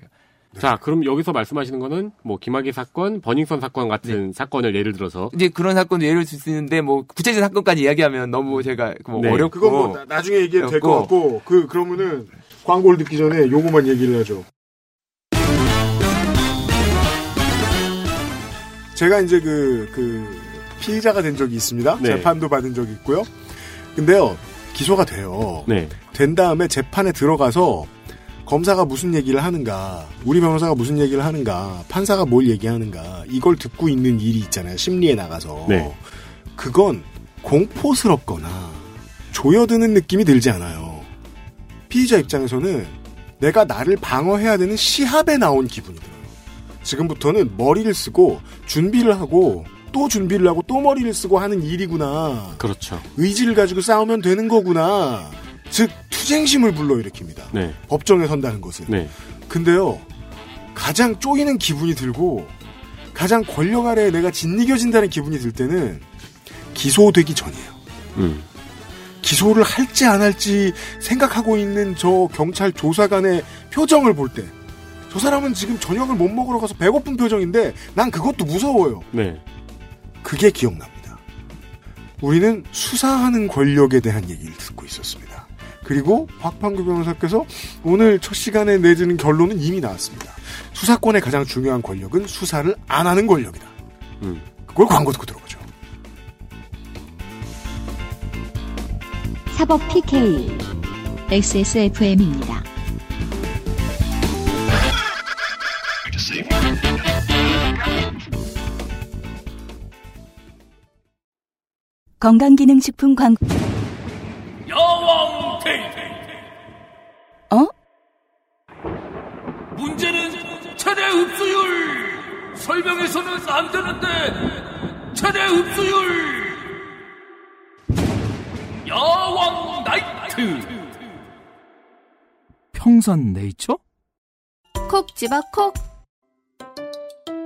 자, 그럼 여기서 말씀하시는 거는 뭐 김학의 사건, 버닝썬 사건 같은 사건을 예를 들어서 이제 그런 사건도 예를 들 수 있는데 뭐 구체적인 사건까지 이야기하면 너무 제가 뭐 네. 어렵고 그건 뭐 나, 나중에 얘기해도 될 것. 같고, 그, 그러면은 광고를 듣기 전에 요거만 얘기를 하죠. 제가 이제 그, 그, 피의자가 된 적이 있습니다. 네. 재판도 받은 적이 있고요. 근데요, 기소가 돼요. 네. 된 다음에 재판에 들어가서 검사가 무슨 얘기를 하는가, 우리 변호사가 무슨 얘기를 하는가, 판사가 뭘 얘기하는가, 이걸 듣고 있는 일이 있잖아요. 심리에 나가서. 네. 그건 공포스럽거나 조여드는 느낌이 들지 않아요. 피의자 입장에서는 내가 나를 방어해야 되는 시합에 나온 기분이 들어요. 지금부터는 머리를 쓰고 준비를 하고 또 준비를 하고 또 머리를 쓰고 하는 일이구나. 그렇죠. 의지를 가지고 싸우면 되는 거구나. 즉 투쟁심을 불러일으킵니다. 네. 법정에 선다는 것은. 네. 근데요, 가장 쪼이는 기분이 들고, 가장 권력 아래에 내가 짓이겨진다는 기분이 들 때는 기소되기 전이에요. 음. 기소를 할지 안 할지 생각하고 있는 저 경찰 조사관의 표정을 볼 때, 저 사람은 지금 저녁을 못 먹으러 가서 배고픈 표정인데, 난 그것도 무서워요. 네. 그게 기억납니다. 우리는 수사하는 권력에 대한 얘기를 듣고 있었습니다. 그리고 박판구 변호사께서 오늘 첫 시간에 내드는 결론은 이미 나왔습니다. 수사권의 가장 중요한 권력은 수사를 안 하는 권력이다. 음. 그걸 광고 듣고 들어보죠. 사법 PK XSFM입니다. 건강기능식품 광고. 여왕 테이테 어? 문제는 최대 흡수율 설명해서는 안 되는데 최대 흡수율 여왕 나이트 평산 네이처? 콕 집어 콕.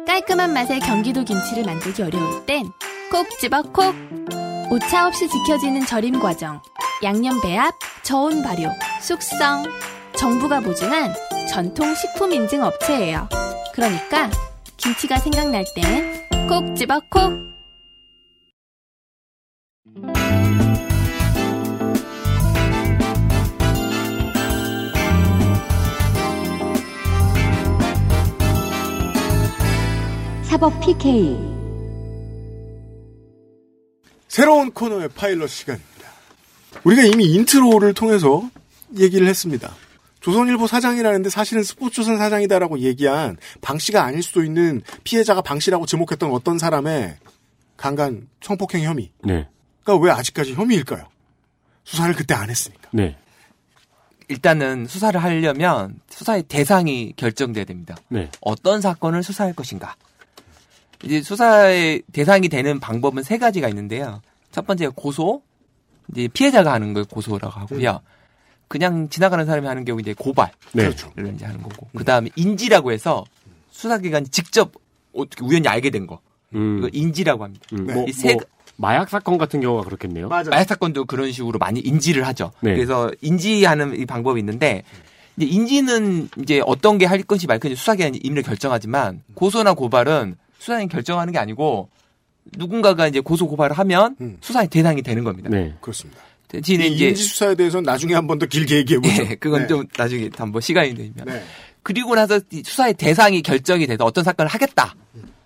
깔끔한 맛의 경기도 김치를 만들기 어려울 땐 콕 집어 콕. 오차 없이 지켜지는 절임 과정, 양념 배합, 저온 발효, 숙성. 정부가 보증한 전통 식품 인증 업체예요. 그러니까 김치가 생각날 땐 콕 집어 콕. 사법 PK 새로운 코너의 파일럿 시간입니다. 우리가 이미 intro를 통해서 얘기를 했습니다. 조선일보 사장이라는데 사실은 스포츠조선 사장이다라고 얘기한 방 씨가 아닐 수도 있는 피해자가 방 씨라고 지목했던 어떤 사람의 강간 성폭행 혐의. 네. 그러니까 왜 아직까지 혐의일까요? 수사를 그때 안 했으니까. 네. 일단은 수사를 하려면 수사의 대상이 결정돼야 됩니다. 네. 어떤 사건을 수사할 것인가. 이제 수사의 대상이 되는 방법은 세 가지가 있는데요. 첫 번째가 고소, 이제 피해자가 하는 걸 고소라고 하고요. 그냥 지나가는 사람이 하는 경우 이제 고발을 네. 그렇죠. 이제 하는 거고. 그 다음에 인지라고 해서 수사기관이 직접 어떻게 우연히 알게 된 거. 음. 인지라고 합니다. 음, 네. 뭐, 이 세- 뭐 마약 사건 같은 경우가 그렇겠네요. 맞아. 마약 사건도 그런 식으로 많이 인지를 하죠. 네. 그래서 인지하는 이 방법이 있는데 이제 인지는 이제 어떤 게 할 것이 말 것이 수사기관이 임의로 결정하지만 고소나 고발은 수사관이 결정하는 게 아니고 누군가가 이제 고소 고발을 하면 음. 수사의 대상이 되는 겁니다. 네. 그렇습니다. 대신에 이 이제 인지 수사에 대해서는 나중에 한 번 더 길게 얘기해 보죠. 예, 그건 네. 좀 나중에 한번 시간이 되면 네. 그리고 나서 이 수사의 대상이 결정이 돼서 어떤 사건을 하겠다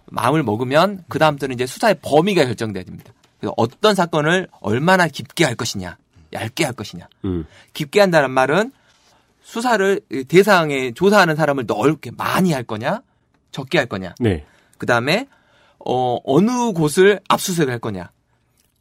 마음을 먹으면 그 다음부터는 이제 수사의 범위가 결정돼야 됩니다. 그래서 어떤 사건을 얼마나 깊게 할 것이냐, 얇게 할 것이냐. 음. 깊게 한다는 말은 수사를 이 대상에 조사하는 사람을 넓게 많이 할 거냐, 적게 할 거냐. 네. 그 다음에 어 어느 곳을 압수수색을 할 거냐.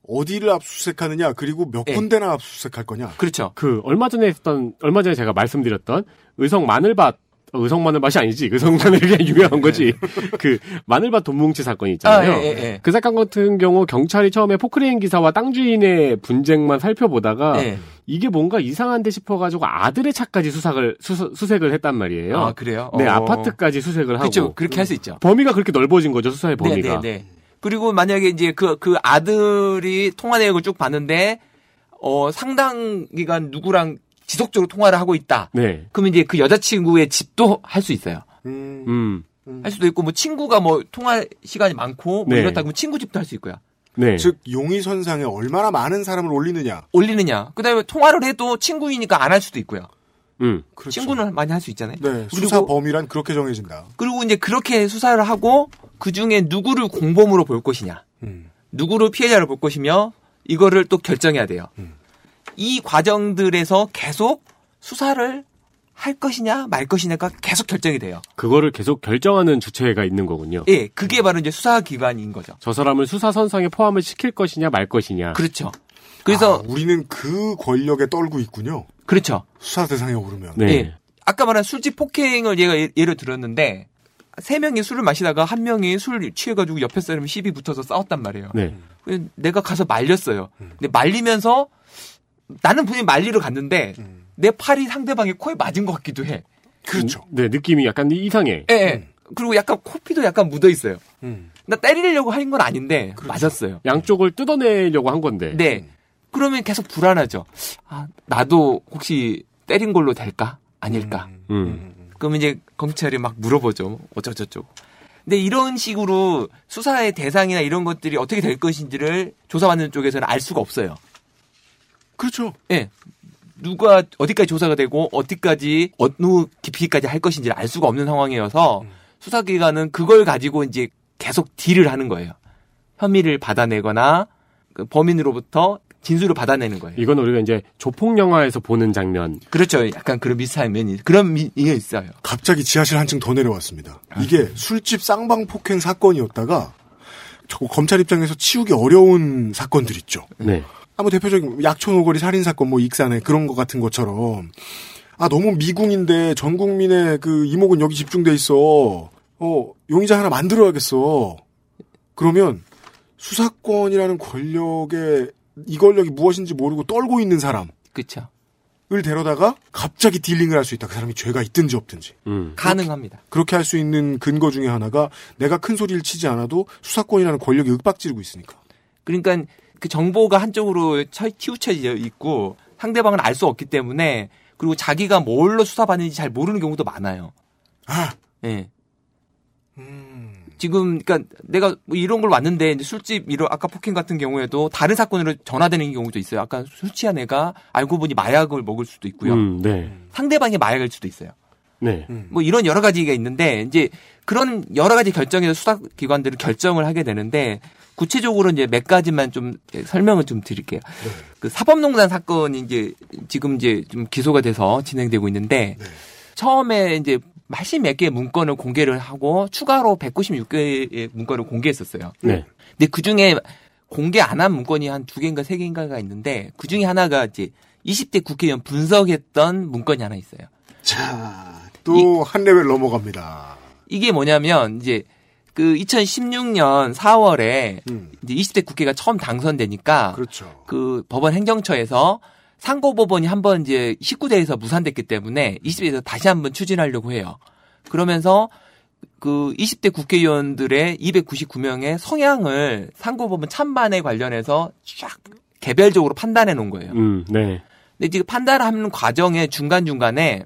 어디를 압수수색하느냐 그리고 몇 예. 군데나 압수수색할 거냐. 그렇죠. 그 얼마 전에 했던 얼마 전에 제가 말씀드렸던 의성 마늘밭 어, 의성 마늘밭이 아니지 의성 마늘이 그냥 유명한 거지 그 마늘밭 돈뭉치 사건이 있잖아요. 아, 예, 예, 예. 그 사건 같은 경우 경찰이 처음에 포크레인 기사와 땅 주인의 분쟁만 살펴보다가 예. 이게 뭔가 이상한데 싶어가지고 아들의 차까지 수색을 수, 수색을 했단 말이에요. 아 그래요? 네 어. 아파트까지 수색을 하고 그렇죠. 그렇게 할 수 있죠. 범위가 그렇게 넓어진 거죠 수사의 범위가. 네, 네, 네. 그리고 만약에 이제 그, 그 아들이 통화 내역을 쭉 봤는데, 어, 상당 기간 누구랑 지속적으로 통화를 하고 있다. 네. 그러면 이제 그 여자친구의 집도 할 수 있어요. 음, 음. 할 수도 있고, 뭐 친구가 뭐 통화 시간이 많고, 뭐 네. 이렇다 그러면 친구 집도 할 수 있고요. 네. 즉 용의선상에 얼마나 많은 사람을 올리느냐. 올리느냐. 그 다음에 통화를 해도 친구이니까 안 할 수도 있고요. 음. 그렇죠. 친구는 많이 할 수 있잖아요. 네, 수사 범위란 그렇게 정해진다. 그리고 이제 그렇게 수사를 하고, 그 중에 누구를 공범으로 볼 것이냐. 음. 누구를 피해자로 볼 것이며 이거를 또 결정해야 돼요. 음. 이 과정들에서 계속 수사를 할 것이냐 말 것이냐가 계속 결정이 돼요. 그거를 계속 결정하는 주체가 있는 거군요. 예, 그게 바로 이제 수사 기관인 거죠. 저 사람을 수사 선상에 포함을 시킬 것이냐 말 것이냐. 그렇죠. 그래서 아, 우리는 그 권력에 떨고 있군요. 그렇죠. 수사 대상에 오르면. 네. 예. 아까 말한 술집 폭행을 얘가 예- 예를 들었는데 세 명이 술을 마시다가 한 명이 술 취해가지고 옆에 사람이 시비 붙어서 싸웠단 말이에요. 네. 그래서 내가 가서 말렸어요. 근데 말리면서 나는 분명히 말리러 갔는데 내 팔이 상대방의 코에 맞은 것 같기도 해. 그렇죠. 네, 느낌이 약간 이상해. 예, 예. 그리고 약간 코피도 약간 묻어 있어요. 음. 나 때리려고 한 건 아닌데 그렇죠. 맞았어요. 양쪽을 뜯어내려고 한 건데. 네. 그러면 계속 불안하죠. 아, 나도 혹시 때린 걸로 될까? 아닐까? 음. 그러면 이제 검찰이 막 물어보죠. 어쩌저쩌고. 근데 이런 식으로 수사의 대상이나 이런 것들이 어떻게 될 것인지를 조사받는 쪽에서는 알 수가 없어요. 그렇죠. 예. 누가 어디까지 조사가 되고 어디까지 어느 깊이까지 할 것인지를 알 수가 없는 상황이어서 수사기관은 그걸 가지고 이제 계속 딜을 하는 거예요. 혐의를 받아내거나 그 범인으로부터 진술을 받아내는 거예요. 이건 우리가 이제 조폭 영화에서 보는 장면. 그렇죠. 약간 그런 비슷한 면이 그런 면이 있어요. 갑자기 지하실 한층 더 내려왔습니다. 이게 술집 쌍방 폭행 사건이었다가 저 검찰 입장에서 치우기 어려운 사건들 있죠. 네. 아, 뭐 대표적인 약촌 오거리 살인 사건, 뭐 익산에 그런 거 같은 것처럼 아 너무 미궁인데 전 국민의 그 이목은 여기 집중돼 있어. 어 용의자 하나 만들어야겠어. 그러면 수사권이라는 권력의 이 권력이 무엇인지 모르고 떨고 있는 사람을 그렇죠. 데려다가 갑자기 딜링을 할 수 있다. 그 사람이 죄가 있든지 없든지. 음. 가능합니다. 그렇게 할 수 있는 근거 중에 하나가 내가 큰 소리를 치지 않아도 수사권이라는 권력이 윽박지르고 있으니까. 그러니까 그 정보가 한쪽으로 처- 치우쳐져 있고 상대방은 알 수 없기 때문에 그리고 자기가 뭘로 수사받는지 잘 모르는 경우도 많아요. 아, 예. 지금 그러니까 내가 뭐 이런 걸 왔는데 이제 술집 이런 아까 폭행 같은 경우에도 다른 사건으로 전화되는 경우도 있어요. 아까 술 취한 애가 알고 보니 마약을 먹을 수도 있고요. 음, 네. 상대방이 마약일 수도 있어요. 네. 뭐 이런 여러 가지가 있는데 이제 그런 여러 가지 결정에서 수사기관들은 결정을 하게 되는데 구체적으로 이제 몇 가지만 좀 설명을 좀 드릴게요. 그 사법농단 사건이 이제 지금 이제 좀 기소가 돼서 진행되고 있는데 처음에 이제 80몇 개의 문건을 공개를 하고 추가로 196개의 문건을 공개했었어요. 네. 근데 그 중에 공개 안 한 문건이 한 두 개인가 세 개인가가 있는데 그 중에 하나가 이제 20대 국회의원 분석했던 문건이 하나 있어요. 자, 또 한 레벨 넘어갑니다. 이게 뭐냐면 이제 그 2016년 4월에 음. 이제 20대 국회가 처음 당선되니까 그렇죠. 그 법원 행정처에서 상고법원이 한 번 이제 19대에서 무산됐기 때문에 20대에서 다시 한번 추진하려고 해요. 그러면서 그 20대 국회의원들의 299명의 성향을 상고법원 찬반에 관련해서 쫙 개별적으로 판단해 놓은 거예요. 음, 네. 근데 지금 판단하는 과정의 중간중간에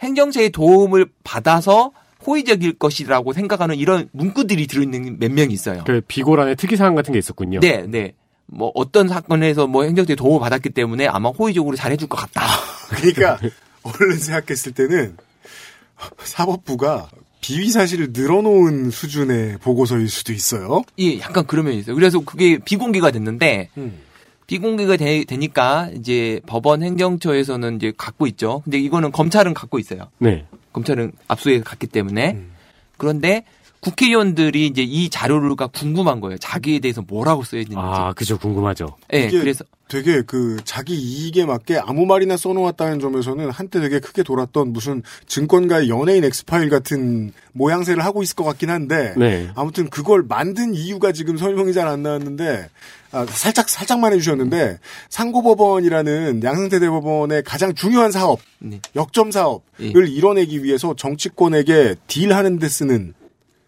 행정처의 도움을 받아서 호의적일 것이라고 생각하는 이런 문구들이 들어있는 몇 명 있어요. 그 비고란의 특이사항 같은 게 있었군요. 네, 네. 뭐 어떤 사건에서 뭐 행정처의 도움을 받았기 때문에 아마 호의적으로 잘해줄 것 같다. 그러니까 얼른 생각했을 때는 사법부가 비위 사실을 늘어놓은 수준의 보고서일 수도 있어요. 예, 약간 그런 면이 있어요. 그래서 그게 비공개가 됐는데 음. 비공개가 되, 니까 이제 법원 행정처에서는 이제 갖고 있죠. 근데 이거는 검찰은 갖고 있어요. 네. 검찰은 압수해 갔기 때문에 음. 그런데 국회의원들이 이제 이 자료가 궁금한 거예요. 자기에 대해서 뭐라고 써 있는지. 아, 그죠. 궁금하죠. 예, 이게 그래서 되게 그 자기 이익에 맞게 아무 말이나 써놓았다는 점에서는 한때 되게 크게 돌았던 무슨 증권가의 연예인 엑스파일 같은 모양새를 하고 있을 것 같긴 한데 네. 아무튼 그걸 만든 이유가 지금 설명이 잘 안 나왔는데 아, 살짝 살짝만 해주셨는데 상고법원이라는 양승태 대법원의 가장 중요한 사업 네. 역점 사업을 예. 이뤄내기 위해서 정치권에게 딜하는 데 쓰는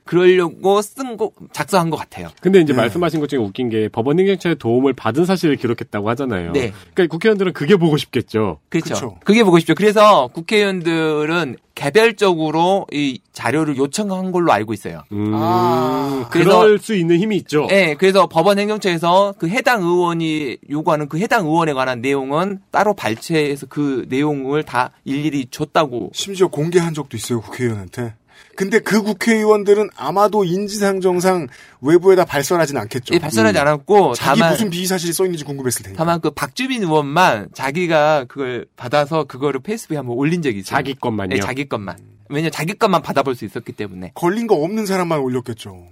그러려고 쓴 거 작성한 것 같아요. 근데 이제 네. 말씀하신 것 중에 웃긴 게 법원 행정처의 도움을 받은 사실을 기록했다고 하잖아요. 네. 그러니까 국회의원들은 그게 보고 싶겠죠. 그렇죠. 그쵸. 그게 보고 싶죠. 그래서 국회의원들은 개별적으로 이 자료를 요청한 걸로 알고 있어요. 음, 아, 그럴 수 있는 힘이 있죠. 네, 그래서 법원 행정처에서 그 해당 의원이 요구하는 그 해당 의원에 관한 내용은 따로 발췌해서 그 내용을 다 일일이 줬다고. 심지어 공개한 적도 있어요 국회의원한테. 근데 그 국회의원들은 아마도 인지상정상 외부에다 발설하진 않겠죠. 예, 발설하지 않았고 음. 자기 다만 무슨 비위 사실이 써 있는지 궁금했을 테니까. 다만 그 박주민 의원만 자기가 그걸 받아서 그거를 페이스북에 한번 올린 적이 있어요. 자기 것만요. 네, 자기 것만. 왜냐 면 자기 것만 받아볼 수 있었기 때문에. 걸린 거 없는 사람만 올렸겠죠.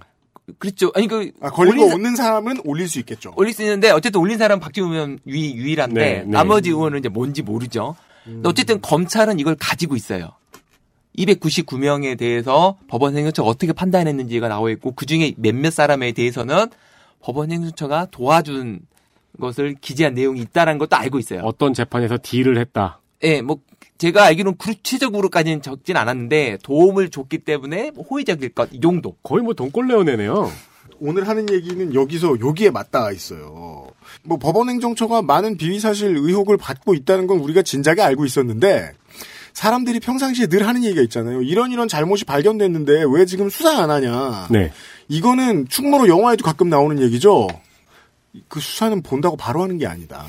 그렇죠. 아니 그 아, 걸린 거 사- 없는 사람은 올릴 수 있겠죠. 올릴 수 있는데 어쨌든 올린 사람 은 박지원 의원 유, 유일한데 네, 네. 나머지 의원은 이제 뭔지 모르죠. 근데 어쨌든 검찰은 이걸 가지고 있어요. 299명에 대해서 법원 행정처가 어떻게 판단했는지가 나와 있고 그 중에 몇몇 사람에 대해서는 법원 행정처가 도와준 것을 기재한 내용이 있다라는 것도 알고 있어요. 어떤 재판에서 딜을 했다. 예, 뭐 제가 알기로는 구체적으로까지는 적진 않았는데 도움을 줬기 때문에 뭐 호의적일 것 이 정도. 거의 뭐 돈꼴레오네네요. 오늘 하는 얘기는 여기서 여기에 맞닿아 있어요. 뭐 법원 행정처가 많은 비위 사실 의혹을 받고 있다는 건 우리가 진작에 알고 있었는데 사람들이 평상시에 늘 하는 얘기가 있잖아요. 이런 이런 잘못이 발견됐는데 왜 지금 수사 안 하냐. 네. 이거는 충무로 영화에도 가끔 나오는 얘기죠. 그 수사는 본다고 바로 하는 게 아니다.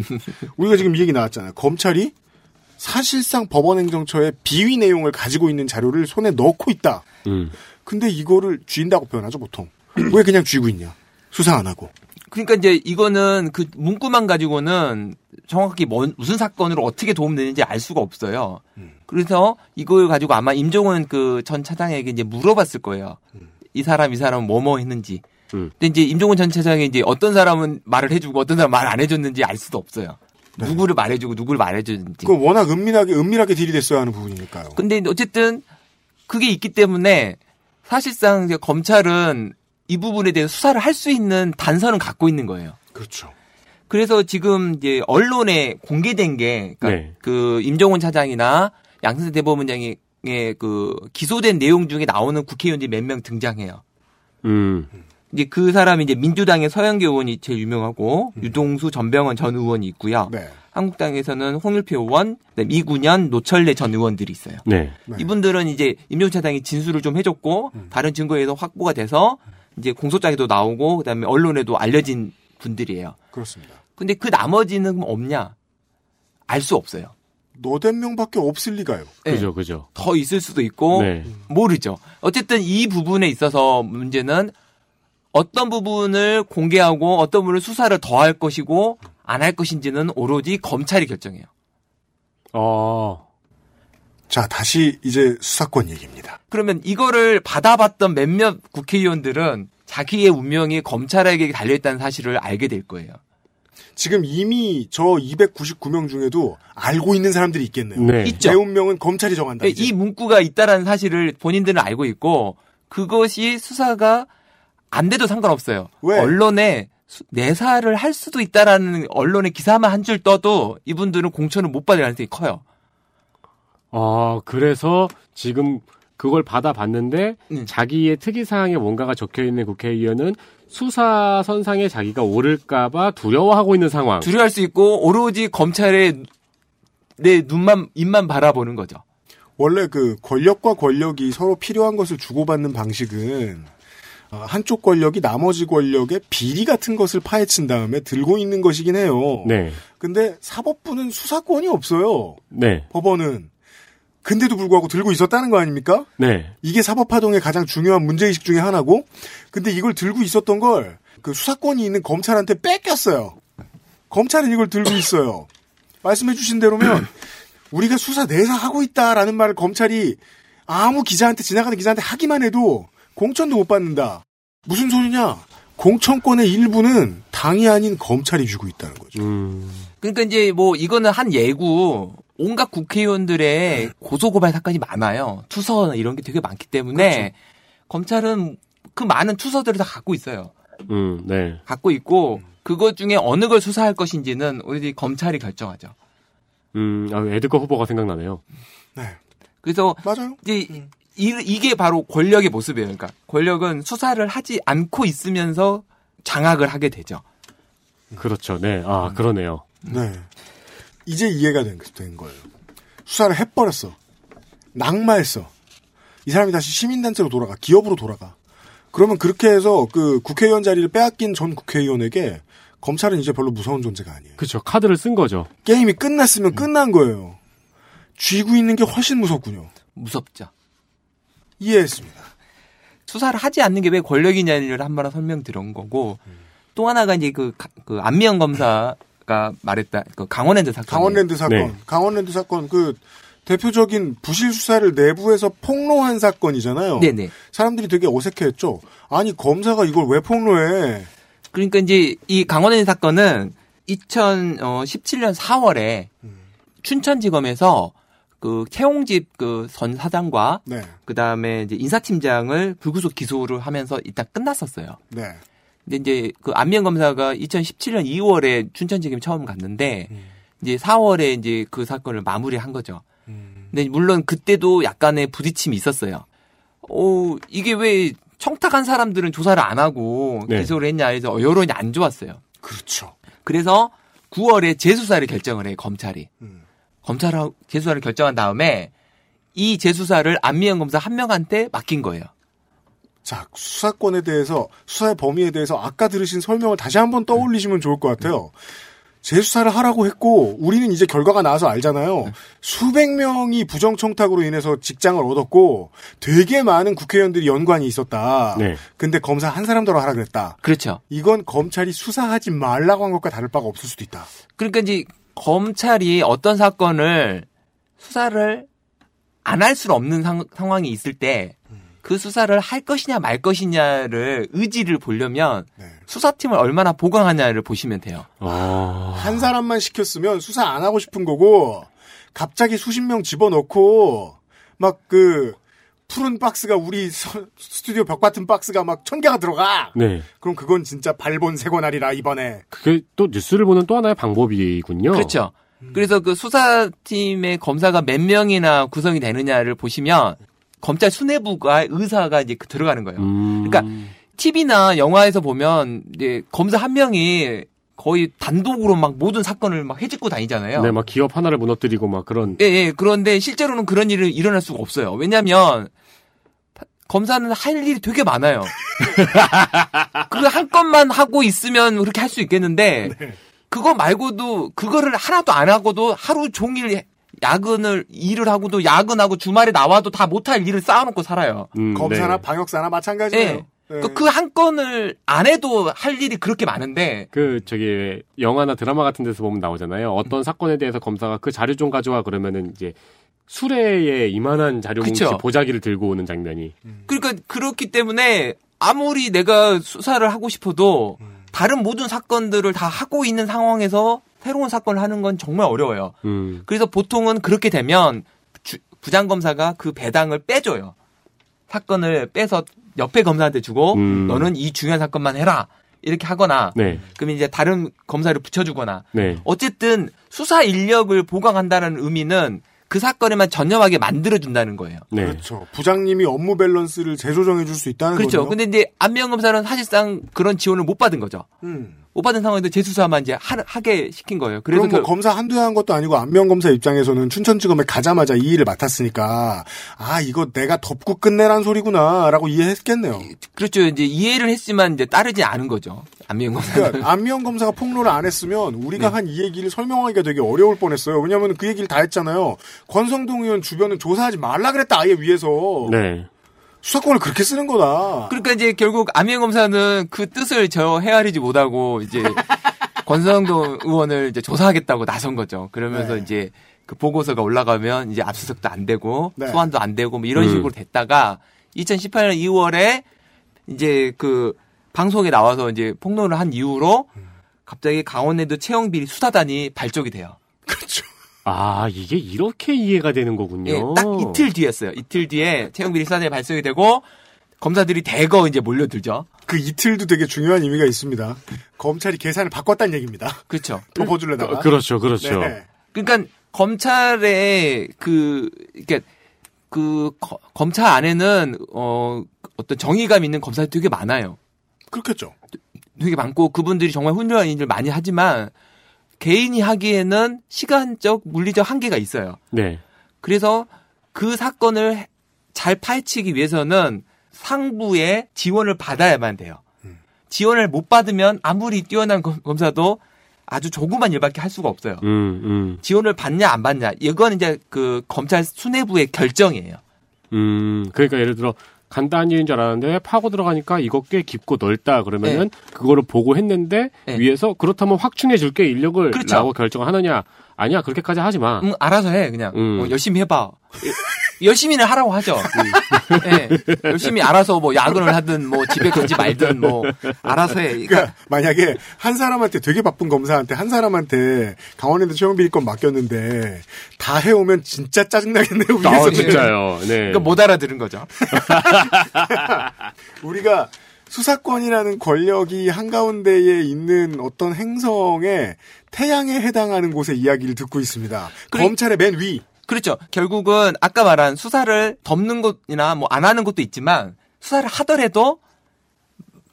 우리가 지금 이 얘기 나왔잖아요. 검찰이 사실상 법원 행정처의 비위 내용을 가지고 있는 자료를 손에 넣고 있다. 음. 근데 이거를 쥐인다고 표현하죠, 보통. 왜 그냥 쥐고 있냐? 수사 안 하고. 그러니까 이제 이거는 그 문구만 가지고는 정확히 뭔, 무슨 사건으로 어떻게 도움되는지 알 수가 없어요. 그래서 이걸 가지고 아마 임종원 그 전 차장에게 이제 물어봤을 거예요. 이 사람 이 사람은 뭐뭐 했는지. 음. 근데 이제 임종원 전 차장이 이제 어떤 사람은 말을 해주고 어떤 사람은 말안 해줬는지 알 수도 없어요. 누구를 말해주고 누구를 말해줬는지. 그건 워낙 은밀하게, 은밀하게 딜이됐어야 하는 부분이니까요. 근데 어쨌든 그게 있기 때문에 사실상 이제 검찰은 이 부분에 대해서 수사를 할 수 있는 단서는 갖고 있는 거예요. 그렇죠. 그래서 지금 이제 언론에 공개된 게, 그러니까 네. 그 임종원 차장이나 양승태 대법원장의 그 기소된 내용 중에 나오는 국회의원들이 몇 명 등장해요. 음. 이제 그 사람이 이제 민주당의 서영교 의원이 제일 유명하고 유동수 전병헌 전 의원이 있고요. 네. 한국당에서는 홍일표 의원, 그다음에 이군현, 노철래 전 의원들이 있어요. 네. 네. 이분들은 이제 임종 차장이 진술을 좀 해줬고 다른 증거에서 확보가 돼서 이제 공소장에도 나오고 그다음에 언론에도 알려진 분들이에요. 그렇습니다. 근데 그 나머지는 없냐? 알 수 없어요. 너댓 명밖에 없을 리가요. 예. 그죠, 그죠. 더 있을 수도 있고 네. 모르죠. 어쨌든 이 부분에 있어서 문제는 어떤 부분을 공개하고 어떤 부분을 수사를 더 할 것이고 안 할 것인지는 오로지 검찰이 결정해요. 어. 자, 다시 이제 수사권 얘기입니다. 그러면 이거를 받아봤던 몇몇 국회의원들은 자기의 운명이 검찰에게 달려있다는 사실을 알게 될 거예요. 지금 이미 저 299명 중에도 알고 있는 사람들이 있겠네요. 네. 있죠. 내 운명은 검찰이 정한다. 이제. 이 문구가 있다라는 사실을 본인들은 알고 있고 그것이 수사가 안 돼도 상관없어요. 왜? 언론에 수- 내사를 할 수도 있다라는 언론의 기사만 한 줄 떠도 이분들은 공천을 못 받을 가능성이 커요. 아, 그래서 지금 그걸 받아봤는데 음. 자기의 특이사항에 뭔가가 적혀 있는 국회의원은 수사 선상에 자기가 오를까봐 두려워하고 있는 상황. 두려워할 수 있고 오로지 검찰의 내 눈만 입만 바라보는 거죠. 원래 그 권력과 권력이 서로 필요한 것을 주고받는 방식은 어, 한쪽 권력이 나머지 권력의 비리 같은 것을 파헤친 다음에 들고 있는 것이긴 해요. 네, 근데 사법부는 수사권이 없어요. 네, 법원은. 근데도 불구하고 들고 있었다는 거 아닙니까? 네. 이게 사법파동의 가장 중요한 문제의식 중에 하나고, 근데 이걸 들고 있었던 걸, 그 수사권이 있는 검찰한테 뺏겼어요. 검찰은 이걸 들고 있어요. 말씀해주신 대로면, 우리가 수사 내사하고 있다라는 말을 검찰이 아무 기자한테, 지나가는 기자한테 하기만 해도 공천도 못 받는다. 무슨 소리냐? 공천권의 일부는 당이 아닌 검찰이 주고 있다는 거죠. 음, 그러니까 이제 뭐 이거는 한 예고 온갖 국회의원들의 고소 고발 사건이 많아요. 투서 이런 게 되게 많기 때문에 검찰은 그 많은 투서들을 다 갖고 있어요. 음, 네. 갖고 있고 그것 중에 어느 걸 수사할 것인지는 우리 검찰이 결정하죠. 음, 아, 에드거 후보가 생각나네요. 네. 그래서 맞아요. 이제 이, 이게 바로 권력의 모습이에요. 그러니까 권력은 수사를 하지 않고 있으면서 장악을 하게 되죠. 그렇죠. 네. 아, 그러네요. 네. 이제 이해가 된, 된 거예요. 수사를 해버렸어. 낙마했어. 이 사람이 다시 시민단체로 돌아가. 기업으로 돌아가. 그러면 그렇게 해서 그 국회의원 자리를 빼앗긴 전 국회의원에게 검찰은 이제 별로 무서운 존재가 아니에요. 그렇죠. 카드를 쓴 거죠. 게임이 끝났으면 끝난 거예요. 쥐고 있는 게 훨씬 무섭군요. 무섭죠. 이해했습니다. 수사를 하지 않는 게 왜 권력이냐를 한번 설명 드린 거고 또 하나가 이제 그, 가- 그 안미영 검사 가 말했다 그 강원랜드 사건 강원랜드 사건. 네. 강원랜드 사건 그 대표적인 부실 수사를 내부에서 폭로한 사건이잖아요. 네네 사람들이 되게 어색해했죠. 아니 검사가 이걸 왜 폭로해? 그러니까 이제 이 강원랜드 사건은 2017년 4월에 춘천지검에서 그 최홍집 그 전 사장과 네, 그 다음에 이제 인사팀장을 불구속 기소를 하면서 일단 끝났었어요. 네. 근데 이제 그 안미영 검사가 2017년 2월에 춘천 지검 처음 갔는데 이제 4월에 이제 그 사건을 마무리한 거죠. 근데 물론 그때도 약간의 부딪힘이 있었어요. 어, 이게 왜 청탁한 사람들은 조사를 안 하고 네. 기소를 했냐 해서 여론이 안 좋았어요. 그렇죠. 그래서 9월에 재수사를 결정을 해요, 검찰이. 음. 검찰하고 재수사를 결정한 다음에 이 재수사를 안미영 검사 한 명한테 맡긴 거예요. 자, 수사권에 대해서, 수사의 범위에 대해서 아까 들으신 설명을 다시 한번 떠올리시면 좋을 것 같아요. 재수사를 하라고 했고, 우리는 이제 결과가 나와서 알잖아요. 수백 명이 부정청탁으로 인해서 직장을 얻었고, 되게 많은 국회의원들이 연관이 있었다. 네. 근데 검사 한 사람더러 하라 그랬다. 그렇죠. 이건 검찰이 수사하지 말라고 한 것과 다를 바가 없을 수도 있다. 그러니까 이제 검찰이 어떤 사건을 수사를 안 할 수는 없는 상, 상황이 있을 때 그 수사를 할 것이냐 말 것이냐를 의지를 보려면 네. 수사팀을 얼마나 보강하냐를 보시면 돼요. 아, 한 사람만 시켰으면 수사 안 하고 싶은 거고 갑자기 수십 명 집어넣고 막 그 푸른 박스가 우리 서- 스튜디오 벽 같은 박스가 막 천 개가 들어가. 네. 그럼 그건 진짜 발본 세고날이라 이번에. 그게 또 뉴스를 보는 또 하나의 방법이군요. 그렇죠. 그래서 그 수사팀의 검사가 몇 명이나 구성이 되느냐를 보시면 검찰 수뇌부가 의사가 이제 그 들어가는 거예요. 음, 그러니까 TV나 영화에서 보면 이제 검사 한 명이 거의 단독으로 막 모든 사건을 막 해집고 다니잖아요. 네, 막 기업 하나를 무너뜨리고 막 그런. 예, 예. 그런데 실제로는 그런 일은 일어날 수가 없어요. 왜냐하면 검사는 할 일이 되게 많아요. 그 한 건만 하고 있으면 그렇게 할 수 있겠는데 그거 말고도 그거를 하나도 안 하고도 하루 종일 야근을 일을 하고도 야근하고 주말에 나와도 다 못할 일을 쌓아놓고 살아요. 음, 검사나 네. 방역사나 마찬가지예요. 예. 그한 건을 안 해도 할 일이 그렇게 많은데 그 저기 영화나 드라마 같은 데서 보면 나오잖아요. 어떤 사건에 대해서 검사가 그 자료 좀 가져와 그러면은 이제 수레에 이만한 자료 뭉치. 보자기를 들고 오는 장면이. 그러니까 그렇기 때문에 아무리 내가 수사를 하고 싶어도 다른 모든 사건들을 다 하고 있는 상황에서 새로운 사건을 하는 건 정말 어려워요. 음. 그래서 보통은 그렇게 되면 주- 부장검사가 그 배당을 빼줘요. 사건을 빼서 옆에 검사한테 주고 음. 너는 이 중요한 사건만 해라 이렇게 하거나 네. 그러면 이제 다른 검사를 붙여주거나 네. 어쨌든 수사 인력을 보강한다는 의미는 그 사건에만 전념하게 만들어준다는 거예요. 네. 그렇죠. 부장님이 업무 밸런스를 재조정해 줄 수 있다는 그렇죠. 거죠. 근데 이제 안면 검사는 사실상 그런 지원을 못 받은 거죠. 음. 못 받은 상황에서 재수사만 이제 하, 하게 시킨 거예요. 그래서 그럼 뭐 그- 검사 한두 해한 것도 아니고 안면 검사 입장에서는 춘천지검에 가자마자 이 일을 맡았으니까 아 이거 내가 덮고 끝내란 소리구나라고 이해했겠네요. 그렇죠. 이제 이해를 했지만 이제 따르지 않은 거죠. 안면 검사. 그러니까 안면 검사가 폭로를 안 했으면 우리가 한이 얘기를 설명하기가 되게 어려울 뻔했어요. 왜냐하면 그 얘기를 다 했잖아요. 권성동 의원 주변은 조사하지 말라 그랬다 아예 위에서 네. 수사권을 그렇게 쓰는 거다. 그러니까 이제 결국 안면 검사는 그 뜻을 저 헤아리지 못하고 이제 권성동 의원을 이제 조사하겠다고 나선 거죠. 그러면서 네. 이제 그 보고서가 올라가면 이제 압수수색도 안 되고 네. 소환도 안 되고 뭐 이런 음. 식으로 됐다가 2018년 2월에 이제 그 방송에 나와서 이제 폭로를 한 이후로 갑자기 강원내도 채용비리 수사단이 발족이 돼요. 그렇죠. 아, 이게 이렇게 이해가 되는 거군요. 예, 딱 이틀 뒤였어요. 이틀 뒤에 채용비리 수사단이 발족이 되고 검사들이 대거 이제 몰려들죠. 그 이틀도 되게 중요한 의미가 있습니다. 검찰이 계산을 바꿨다는 얘기입니다. 그렇죠. 덮어주려다가. 그, 그렇죠, 그렇죠. 네. 그러니까 검찰의 그 이게 그 거- 검찰 안에는 어 어떤 정의감 있는 검사들이 되게 많아요. 그렇겠죠. 되게 많고 그분들이 정말 훌륭한 일을 많이 하지만 개인이 하기에는 시간적 물리적 한계가 있어요. 네. 그래서 그 사건을 잘 파헤치기 위해서는 상부의 지원을 받아야만 돼요. 지원을 못 받으면 아무리 뛰어난 검- 검사도 아주 조그만 일밖에 할 수가 없어요. 음, 음, 지원을 받냐 안 받냐 이건 이제 그 검찰 수뇌부의 결정이에요. 음. 그러니까 예를 들어 간단한 일인 줄 알았는데 파고 들어가니까 이거 꽤 깊고 넓다 그러면은 그거를 보고 했는데 네. 위에서 그렇다면 확충해 줄게 인력을 그렇죠. 라고 결정하느냐 아니야 그렇게까지 하지 마. 음, 알아서 해 그냥 음. 어, 열심히 해봐. 열심히는 하라고 하죠. 예, 열심히 알아서 뭐 야근을 하든 뭐 집에 가지 말든 뭐 알아서 해. 그러니까 그러니까 만약에 한 사람한테 되게 바쁜 검사한테 한 사람한테 강원랜드 채용비리건 맡겼는데 다 해오면 진짜 짜증나겠네요. 아. 진짜요. 네. 그러니까 못 알아들은 거죠. 우리가 수사권이라는 권력이 한가운데에 있는 어떤 행성에 태양에 해당하는 곳의 이야기를 듣고 있습니다. 그래- 검찰의 맨 위. 그렇죠. 결국은 아까 말한 수사를 덮는 곳이나 뭐 안 하는 곳도 있지만 수사를 하더라도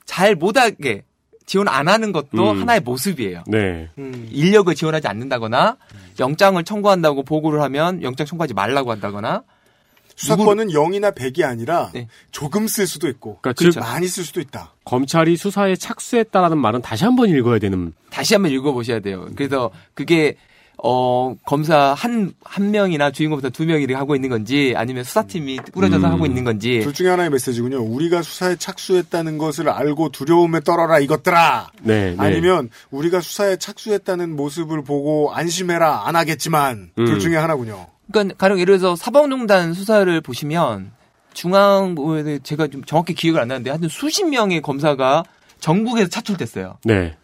잘 못하게 지원 안 하는 것도 음. 하나의 모습이에요. 네. 인력을 지원하지 않는다거나 영장을 청구한다고 보고를 하면 영장 청구하지 말라고 한다거나 수사권은 0이나 100이 아니라 네. 조금 쓸 수도 있고 그러니까 즉 많이 쓸 수도 있다. 검찰이 수사에 착수했다라는 말은 다시 한번 읽어야 되는. 다시 한번 읽어 보셔야 돼요. 그래서 그게 어 검사 한 한 명이나 주인공부터 두 명이 이렇게 하고 있는 건지 아니면 수사팀이 꾸려져서 음. 하고 있는 건지 둘 중에 하나의 메시지군요. 우리가 수사에 착수했다는 것을 알고 두려움에 떨어라 이것들아. 네. 네. 아니면 우리가 수사에 착수했다는 모습을 보고 안심해라 안 하겠지만 음. 둘 중에 하나군요. 그러니까 가령 예를 들어서 사법농단 수사를 보시면 중앙부에 제가 좀 정확히 기억을 안 나는데 하여튼 수십 명의 검사가 전국에서 차출됐어요. 네.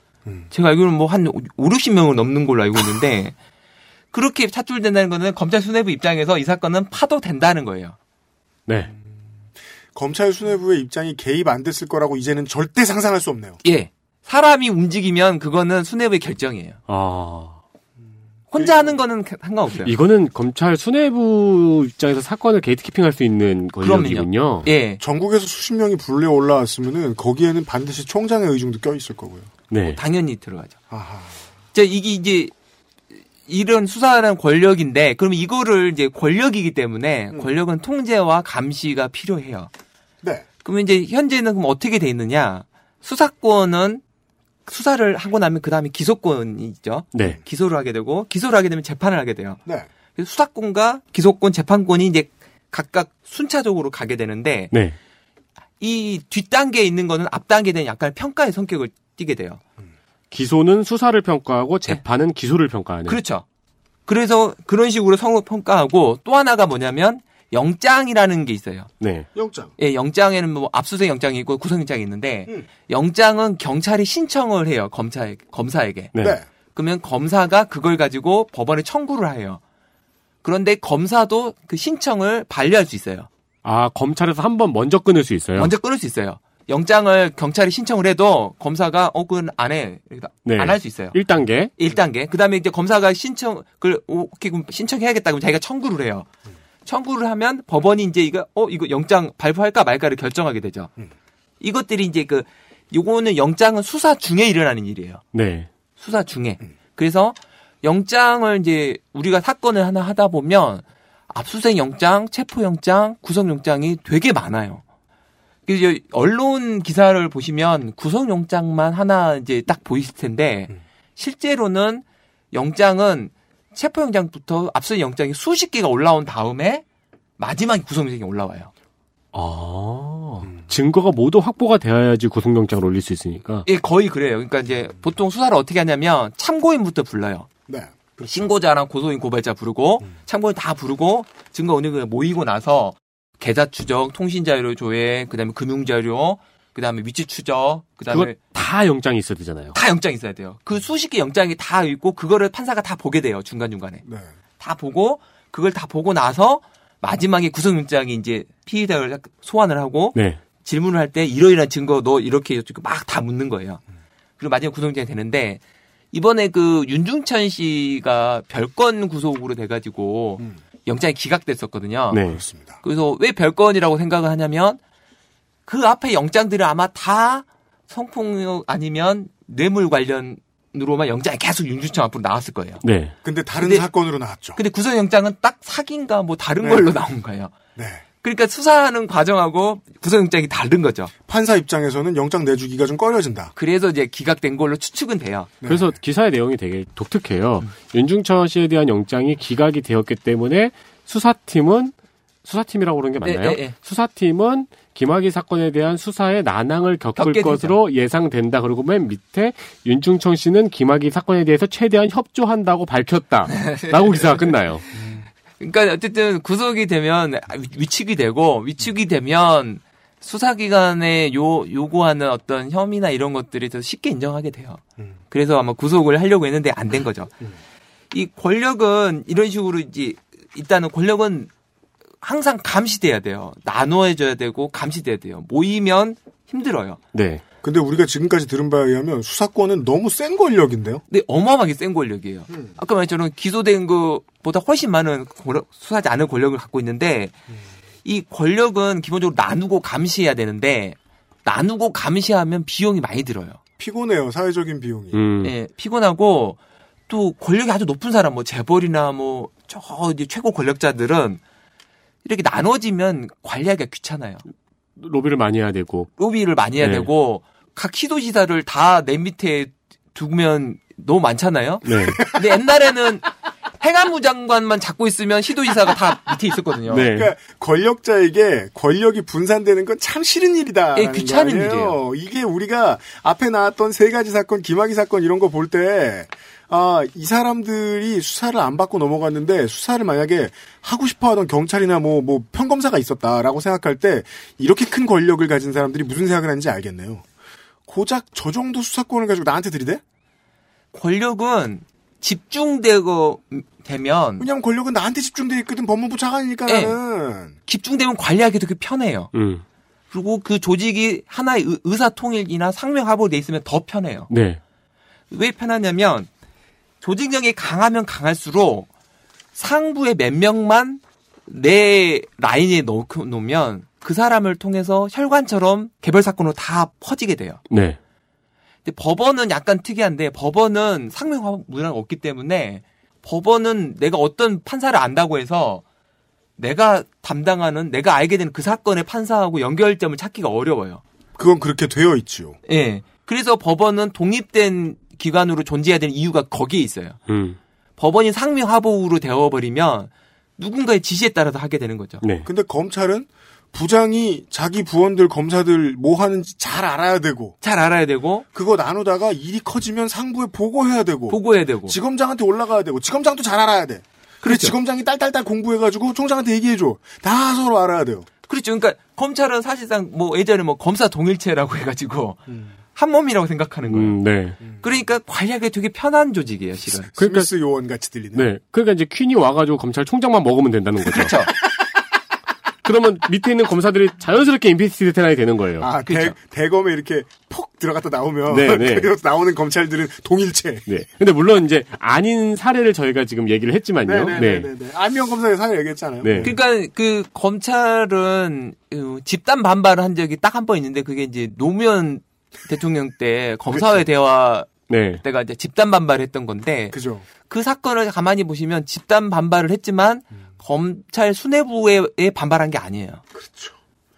제가 알기로는 뭐 한 5, 60명을 넘는 걸로 알고 있는데 그렇게 차출된다는 거는 검찰 수뇌부 입장에서 이 사건은 파도 된다는 거예요. 네. 검찰 수뇌부의 입장이 개입 안 됐을 거라고 이제는 절대 상상할 수 없네요. 예. 사람이 움직이면 그거는 수뇌부의 결정이에요. 아. 혼자 하는 거는 상관없어요. 이거는 검찰 수뇌부 입장에서 사건을 게이트키핑할 수 있는 권력이군요. 예. 전국에서 수십 명이 불려 올라왔으면은 거기에는 반드시 총장의 의중도 껴 있을 거고요. 네. 당연히 들어가죠. 아하. 자, 이게 이제 이런 수사라는 권력인데 그러면 이거를 이제 권력이기 때문에 권력은 통제와 감시가 필요해요. 네. 그러면 이제 현재는 그럼 어떻게 돼 있느냐? 수사권은 수사를 하고 나면 그 다음에 기소권이 있죠. 네. 기소를 하게 되고 기소를 하게 되면 재판을 하게 돼요. 네. 그래서 수사권과 기소권, 재판권이 이제 각각 순차적으로 가게 되는데 네. 이 뒷단계에 있는 거는 앞단계에 대한 약간 평가의 성격을 띠게 돼요. 기소는 수사를 평가하고 재판은 기소를 평가하는. 네. 그렇죠. 그래서 그런 식으로 성을 평가하고 또 하나가 뭐냐면 영장이라는 게 있어요. 네. 영장. 예, 영장에는 뭐 압수수색 영장이 있고 구속영장이 있는데 음. 영장은 경찰이 신청을 해요. 검사에 검사에게. 네. 네. 그러면 검사가 그걸 가지고 법원에 청구를 해요. 그런데 검사도 그 신청을 반려할 수 있어요. 아 검찰에서 한 번 먼저 끊을 수 있어요. 먼저 끊을 수 있어요. 영장을 경찰이 신청을 해도 검사가 어 그건 안 해. 네. 안할 수 있어요. 1단계. 1단계. 그다음에 이제 검사가 신청 그걸 오케이 그럼 신청해야겠다 그럼 자기가 청구를 해요. 청구를 하면 법원이 이제 이거 어 이거 영장 발부할까 말까를 결정하게 되죠. 이것들이 이제 그 요거는 영장은 수사 중에 일어나는 일이에요. 네. 수사 중에. 그래서 영장을 이제 우리가 사건을 하나 하다 보면 압수수색 영장, 체포 영장, 구속 영장이 되게 많아요. 그래서 언론 기사를 보시면 구속 영장만 하나 이제 딱 보이실 텐데 실제로는 영장은 체포 영장부터 압수수색 영장이 수십 개가 올라온 다음에 마지막에 구속 영장이 올라와요. 아 증거가 모두 확보가 되어야지 구속영장을 올릴 수 있으니까. 예, 거의 그래요. 그러니까 이제 보통 수사를 어떻게 하냐면 참고인부터 불러요. 네. 신고자랑 고소인 고발자 부르고 참고인 다 부르고 증거 어느 게 모이고 나서 계좌 추적, 통신 자료 조회, 그다음에 금융 자료, 그다음에 위치 추적, 그다음에 다 영장이 있어야 되잖아요. 다 영장 있어야 돼요. 그 수십 개 영장이 다 있고 그거를 판사가 다 보게 돼요. 중간 중간에 네. 다 보고 그걸 다 보고 나서 마지막에 구속영장이 이제 피의자를 소환을 하고 네. 질문을 할 때 이러이러한 증거 너 이렇게 막 다 묻는 거예요. 그리고 마지막에 구속영장이 되는데 이번에 그 윤중천 씨가 별건 구속으로 돼가지고 영장이 기각됐었거든요. 네. 그렇습니다. 그래서 왜 별건이라고 생각을 하냐면 그 앞에 영장들은 아마 다 성폭력 아니면 뇌물 관련으로만 영장이 계속 윤중천 앞으로 나왔을 거예요. 네. 근데 다른 근데- 사건으로 나왔죠. 근데 구속영장은 딱 사기인가 뭐 다른 네. 걸로 나온 거예요. 네. 그러니까 수사하는 과정하고 구속영장이 다른 거죠. 판사 입장에서는 영장 내주기가 좀 꺼려진다. 그래서 이제 기각된 걸로 추측은 돼요. 네. 그래서 기사의 내용이 되게 독특해요. 윤중천 씨에 대한 영장이 기각이 되었기 때문에 수사팀은 수사팀이라고 그러는 게 맞나요? 네, 네, 네. 수사팀은 김학의 사건에 대한 수사에 난항을 겪을 것으로 예상된다. 그리고 맨 밑에 윤중천 씨는 김학의 사건에 대해서 최대한 협조한다고 밝혔다. 라고 기사가 끝나요. 그러니까 어쨌든 구속이 되면 위축이 되고 위축이 되면 수사기관에 요 요구하는 어떤 혐의나 이런 것들이 더 쉽게 인정하게 돼요. 그래서 아마 구속을 하려고 했는데 안 된 거죠. 이 권력은 이런 식으로 이제 일단은 권력은 항상 감시돼야 돼요. 나눠줘야 되고 감시돼야 돼요. 모이면 힘들어요. 네. 근데 우리가 지금까지 들은 바에 의하면 수사권은 너무 센 권력인데요. 근데 어마어마하게 센 권력이에요. 아까 말했처럼 기소된 것보다 훨씬 많은 권력- 수사하지 않은 권력을 갖고 있는데 이 권력은 기본적으로 나누고 감시해야 되는데 나누고 감시하면 비용이 많이 들어요. 피곤해요. 사회적인 비용이. 음. 예, 피곤하고 또 권력이 아주 높은 사람 뭐 재벌이나 뭐저 이제 최고 권력자들은 이렇게 나눠지면 관리하기가 귀찮아요. 로비를 많이 해야 되고. 로비를 많이 해야 네. 되고 각 시도지사를 다내 밑에 두면 너무 많잖아요. 네. 근데 옛날에는 행안부 장관만 잡고 있으면 시도지사가 다 밑에 있었거든요. 네. 그러니까 권력자에게 권력이 분산되는 건 참 싫은 일이다. 예, 귀찮은 일이에요. 이게 우리가 앞에 나왔던 세 가지 사건, 김학의 사건 이런 거 볼 때, 아, 이 사람들이 수사를 안 받고 넘어갔는데 수사를 만약에 하고 싶어 하던 경찰이나 뭐, 뭐, 평검사가 있었다라고 생각할 때 이렇게 큰 권력을 가진 사람들이 무슨 생각을 하는지 알겠네요. 고작 저 정도 수사권을 가지고 나한테 들이대? 권력은 집중되고 되면 왜냐면 권력은 나한테 집중돼 있거든 법무부 차관이니까 예. 나는. 집중되면 관리하기도 되게 편해요. 음. 그리고 그 조직이 하나의 의- 의사통일이나 상명하복으로 돼 있으면 더 편해요. 네. 왜 편하냐면 조직력이 강하면 강할수록 상부의 몇 명만 내 라인에 넣고 놓으면 그 사람을 통해서 혈관처럼 개별 사건으로 다 퍼지게 돼요. 네. 근데 법원은 약간 특이한데 법원은 상명하복 문화가 없기 때문에 법원은 내가 어떤 판사를 안다고 해서 내가 담당하는 내가 알게 되는 그 사건의 판사하고 연결점을 찾기가 어려워요. 그건 그렇게 되어 있지요. 예. 그래서 법원은 독립된 기관으로 존재해야 되는 이유가 거기에 있어요. 음. 법원이 상명하복으로 되어버리면 누군가의 지시에 따라서 하게 되는 거죠. 네. 근데 검찰은 부장이 자기 부원들 검사들 뭐 하는지 잘 알아야 되고 잘 알아야 되고 그거 나누다가 일이 커지면 상부에 보고해야 되고 보고해야 되고 지검장한테 올라가야 되고 지검장도 잘 알아야 돼. 그래 그렇죠. 지검장이 딸딸딸 공부해가지고 총장한테 얘기해줘. 다 서로 알아야 돼요. 그렇죠. 그러니까 검찰은 사실상 뭐 예전에 뭐 검사 동일체라고 해가지고 한 몸이라고 생각하는 거예요. 음, 네. 그러니까 관리하기 되게 편한 조직이에요, 실은. 그러니까- 스미스 요원 같이 들리네. 네. 그러니까 이제 퀸이 와가지고 검찰총장만 먹으면 된다는 거죠. 그렇죠. 그러면 밑에 있는 검사들이 자연스럽게 임피시티 대테란이 되는 거예요. 아, 대, 대검에 이렇게 폭 들어갔다 나오면 네, 네. 그래서 나오는 검찰들은 동일체. 네. 근데 물론 이제 아닌 사례를 저희가 지금 얘기를 했지만요. 네. 네네네. 안명 검사의 사례 얘기했잖아요. 네. 그러니까 그 검찰은 어, 집단 반발을 한 적이 딱 한 번 있는데 그게 이제 노무현 대통령 때 검사회 대화 네. 때가 이제 집단 반발을 했던 건데 그죠. 그 사건을 가만히 보시면 집단 반발을 했지만 검찰 수뇌부에 반발한 게 아니에요.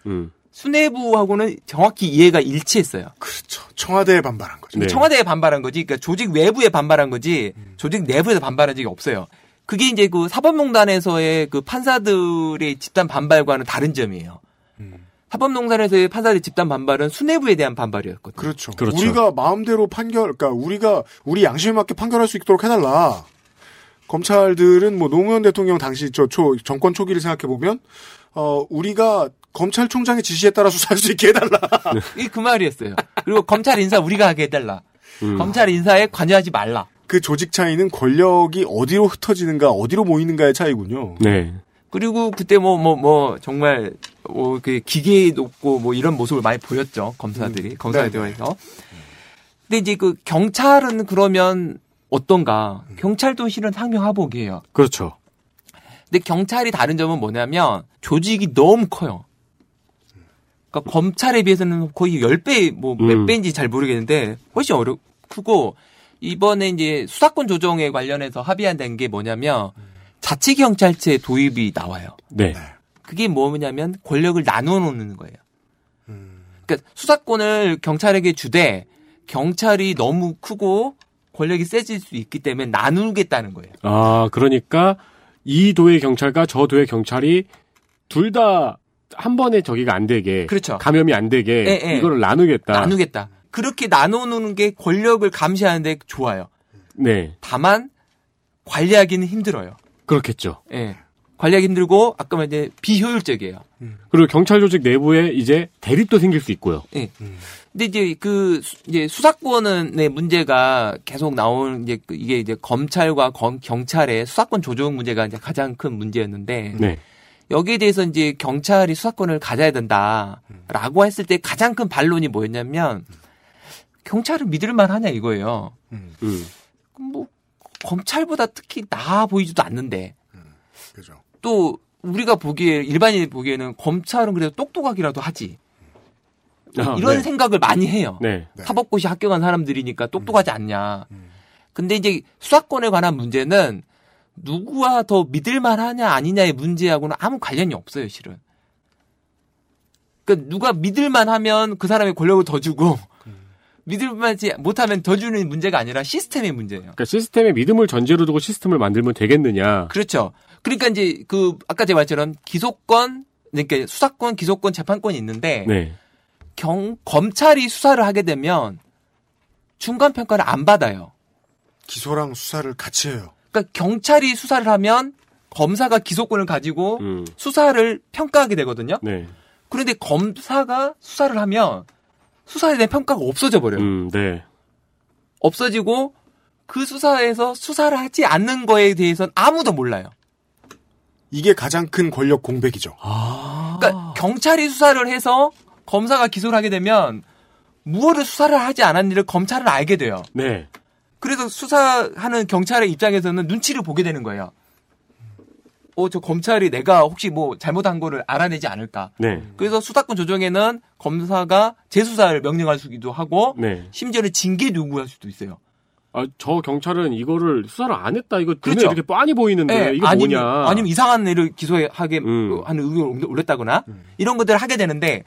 음. 수뇌부하고는 정확히 이해가 일치했어요. 그렇죠. 청와대에 반발한 거죠. 네. 청와대에 반발한 거지. 그러니까 조직 외부에 반발한 거지. 조직 내부에서 반발한 적이 없어요. 그게 이제 그 사법농단에서의 그 판사들의 집단 반발과는 다른 점이에요. 사법농단에서의 판사들의 집단 반발은 수뇌부에 대한 반발이었거든요. 그렇죠. 그렇죠. 우리가 마음대로 판결, 그러니까 우리가 우리 양심에 맞게 판결할 수 있도록 해달라. 검찰들은 뭐 노무현 대통령 당시 저 초 정권 초기를 생각해 보면 어 우리가 검찰총장의 지시에 따라 수사할 수 있게 해달라. 이게 그 말이었어요. 그리고 검찰 인사 우리가 하게 해달라. 음. 검찰 인사에 관여하지 말라. 그 조직 차이는 권력이 어디로 흩어지는가, 어디로 모이는가의 차이군요. 네. 그리고 그때 뭐 뭐 뭐 정말 뭐그 기계 높고 뭐 이런 모습을 많이 보였죠 검사들이 검사에 네, 대해서. 근데 이제 그 경찰은 그러면 어떤가? 경찰도 실은 상명 하복이에요. 그렇죠. 근데 경찰이 다른 점은 뭐냐면 조직이 너무 커요. 그러니까 검찰에 비해서는 거의 10배 뭐몇 음. 배인지 잘 모르겠는데 훨씬 어려 크고 이번에 이제 수사권 조정에 관련해서 합의한 게 뭐냐면 자치 경찰체 도입이 나와요. 네. 그게 뭐냐면 권력을 나눠 놓는 거예요. 그러니까 수사권을 경찰에게 주되 경찰이 너무 크고 권력이 세질 수 있기 때문에 나누겠다는 거예요. 아, 그러니까 이 도의 경찰과 저 도의 경찰이 둘 다 한 번에 저기가 안 되게 그렇죠. 감염이 안 되게 예, 예. 이거를 나누겠다. 나누겠다. 그렇게 나눠놓는 게 권력을 감시하는데 좋아요. 네. 다만 관리하기는 힘들어요. 그렇겠죠. 예. 관리하기 힘들고 아까 이제 비효율적이에요. 그리고 경찰 조직 내부에 이제 대립도 생길 수 있고요. 예. 근데 이제 그 수- 이제 수사권의 문제가 계속 나오는 이제 그 이게 이제 검찰과 검- 경찰의 수사권 조정 문제가 이제 가장 큰 문제였는데 네. 여기에 대해서 이제 경찰이 수사권을 가져야 된다라고 했을 때 가장 큰 반론이 뭐였냐면 경찰을 믿을 만 하냐 이거예요. 음. 뭐 검찰보다 특히 나아 보이지도 않는데 그죠. 또 우리가 보기에 일반인이 보기에는 검찰은 그래도 똑똑하기라도 하지 아, 이런 네. 생각을 많이 해요. 네. 사법고시 합격한 사람들이니까 똑똑하지 않냐. 근데 이제 수사권에 관한 문제는 누구와 더 믿을만 하냐 아니냐의 문제하고는 아무 관련이 없어요, 실은. 그러니까 누가 믿을만 하면 그 사람의 권력을 더 주고 믿을만하지 못하면 더 주는 문제가 아니라 시스템의 문제예요. 그러니까 시스템에 믿음을 전제로 두고 시스템을 만들면 되겠느냐. 그렇죠. 그러니까 이제 그 아까 제가 말처럼 기소권 그러니까 수사권, 기소권, 재판권이 있는데 네. 경 검찰이 수사를 하게 되면 중간 평가를 안 받아요. 기소랑 수사를 같이 해요. 그러니까 경찰이 수사를 하면 검사가 기소권을 가지고 음. 수사를 평가하게 되거든요. 네. 그런데 검사가 수사를 하면 수사에 대한 평가가 없어져 버려요. 음, 네. 없어지고 그 수사에서 수사를 하지 않는 거에 대해서는 아무도 몰라요. 이게 가장 큰 권력 공백이죠. 그러니까 경찰이 수사를 해서 검사가 기소를 하게 되면 무엇을 수사를 하지 않았는지를 검찰은 알게 돼요. 네. 그래서 수사하는 경찰의 입장에서는 눈치를 보게 되는 거예요. 어, 저 검찰이 내가 혹시 뭐 잘못한 거를 알아내지 않을까. 네. 그래서 수사권 조정에는 검사가 재수사를 명령할 수도 하고 네. 심지어는 징계 요구할 수도 있어요. 아, 저 경찰은 이거를 수사를 안 했다. 이거 눈에 그렇죠. 이렇게 빤히 보이는데 예, 이거 아니면, 뭐냐. 아니면 이상한 애를 기소하게 음. 하는 의견을 올렸다거나 이런 것들을 하게 되는데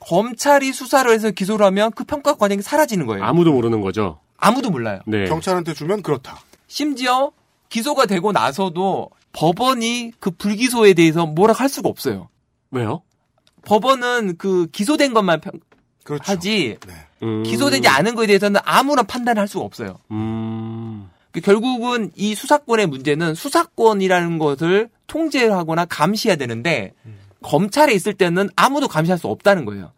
검찰이 수사를 해서 기소를 하면 그 평가 과정이 사라지는 거예요. 아무도 모르는 거죠. 아무도 몰라요. 네. 경찰한테 주면 그렇다. 심지어 기소가 되고 나서도 법원이 그 불기소에 대해서 뭐라 할 수가 없어요. 왜요? 법원은 그 기소된 것만 평, 그렇죠. 하지 음. 기소되지 않은 거에 대해서는 아무런 판단할 수가 없어요. 음. 그 결국은 이 수사권의 문제는 수사권이라는 것을 통제하거나 감시해야 되는데 검찰에 있을 때는 아무도 감시할 수 없다는 거예요.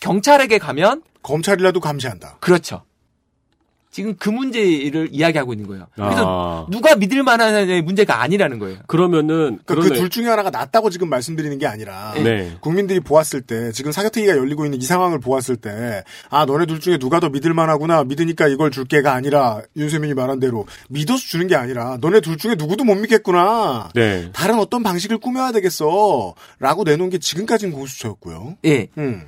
경찰에게 가면 검찰이라도 감시한다. 그렇죠. 지금 그 문제를 이야기하고 있는 거예요. 그래서 아. 누가 믿을 만한 문제가 아니라는 거예요. 그러면은 그러니까 그 중에 하나가 낫다고 지금 말씀드리는 게 아니라 네. 국민들이 보았을 때 지금 사교특위가 열리고 있는 이 상황을 보았을 때 아 너네 둘 중에 누가 더 믿을 만하구나 믿으니까 이걸 줄게가 아니라 윤세민이 말한 대로 믿어서 주는 게 아니라 너네 둘 중에 누구도 못 믿겠구나 네. 다른 어떤 방식을 꾸며야 되겠어라고 내놓은 게 지금까지는 공수처였고요. 예. 음.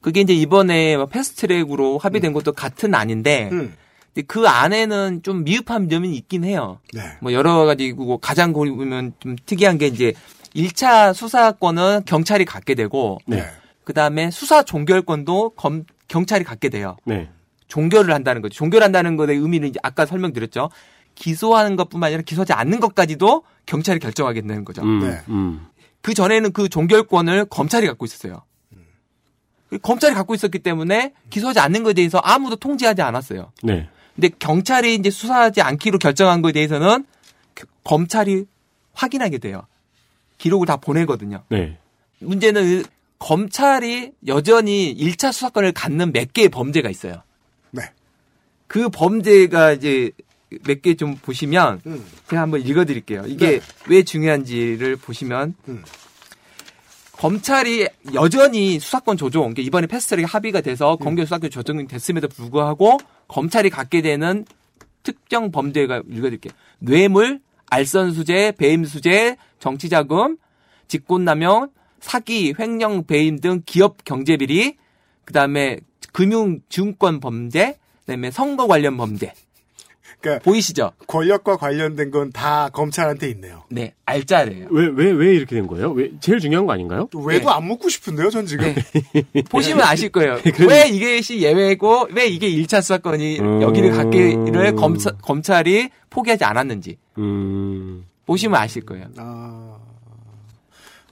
그게 이제 이번에 뭐 패스트트랙으로 합의된 것도 같은 아닌데 음. 근데 그 안에는 좀 미흡한 점이 있긴 해요. 네. 뭐 여러 가지고 가장 보면 좀 특이한 게 이제 1차 수사권은 경찰이 갖게 되고 네. 그다음에 수사 종결권도 검, 경찰이 갖게 돼요. 네. 종결을 한다는 거죠. 종결한다는 것의 의미는 이제 아까 설명드렸죠. 기소하는 것뿐만 아니라 기소하지 않는 것까지도 경찰이 결정하게 되는 거죠. 음, 네. 음. 그 전에는 그 종결권을 검찰이 갖고 있었어요. 그 검찰이 갖고 있었기 때문에 기소하지 않는 것에 대해서 아무도 통지하지 않았어요. 네. 근데 경찰이 이제 수사하지 않기로 결정한 것에 대해서는 그- 검찰이 확인하게 돼요. 기록을 다 보내거든요. 네. 문제는 검찰이 여전히 1차 수사권을 갖는 몇 개의 범죄가 있어요. 네. 그 범죄가 이제 몇 개 좀 보시면 음. 제가 한번 읽어드릴게요. 이게 네. 왜 중요한지를 보시면 음. 검찰이 여전히 수사권 조정, 이번에 패스트트랙 합의가 돼서 검경 수사권 조정이 됐음에도 불구하고 검찰이 갖게 되는 특정 범죄가 읽어드릴게요. 뇌물, 알선수재, 배임수재, 정치자금, 직권남용, 사기, 횡령, 배임 등 기업 경제비리, 그 다음에 금융, 증권 범죄, 그 다음에 선거 관련 범죄. 그러니까 보이시죠? 권력과 관련된 건 다 검찰한테 있네요. 네, 알짜래요. 왜, 왜, 왜 이렇게 된 거예요? 왜, 제일 중요한 거 아닌가요? 왜도 네. 안 묻고 싶은데요, 전 지금. 보시면 아실 거예요. 왜 이게 시 예외고 왜 이게 1차 수사권이 음. 여기를 갖기를 검사, 검찰이 포기하지 않았는지 음. 보시면 아실 거예요. 아,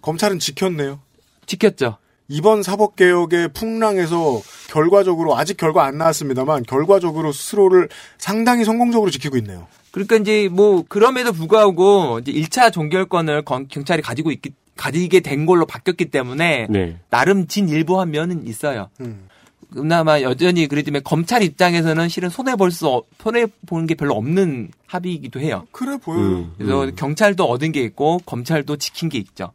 검찰은 지켰네요. 지켰죠. 이번 사법개혁의 풍랑에서 결과적으로 아직 결과 안 나왔습니다만 결과적으로 스스로를 상당히 성공적으로 지키고 있네요. 그러니까 이제 뭐 그럼에도 불구하고 이제 1차 종결권을 건- 경찰이 가지고 있기 가지게 된 걸로 바뀌었기 때문에 네. 나름 진일보한 면은 있어요. 음. 그나마 여전히 때문에 검찰 입장에서는 실은 손해 볼 수 손해 보는 게 별로 없는 합의이기도 해요. 그래 보여요. 음. 그래서 음. 경찰도 얻은 게 있고 검찰도 지킨 게 있죠.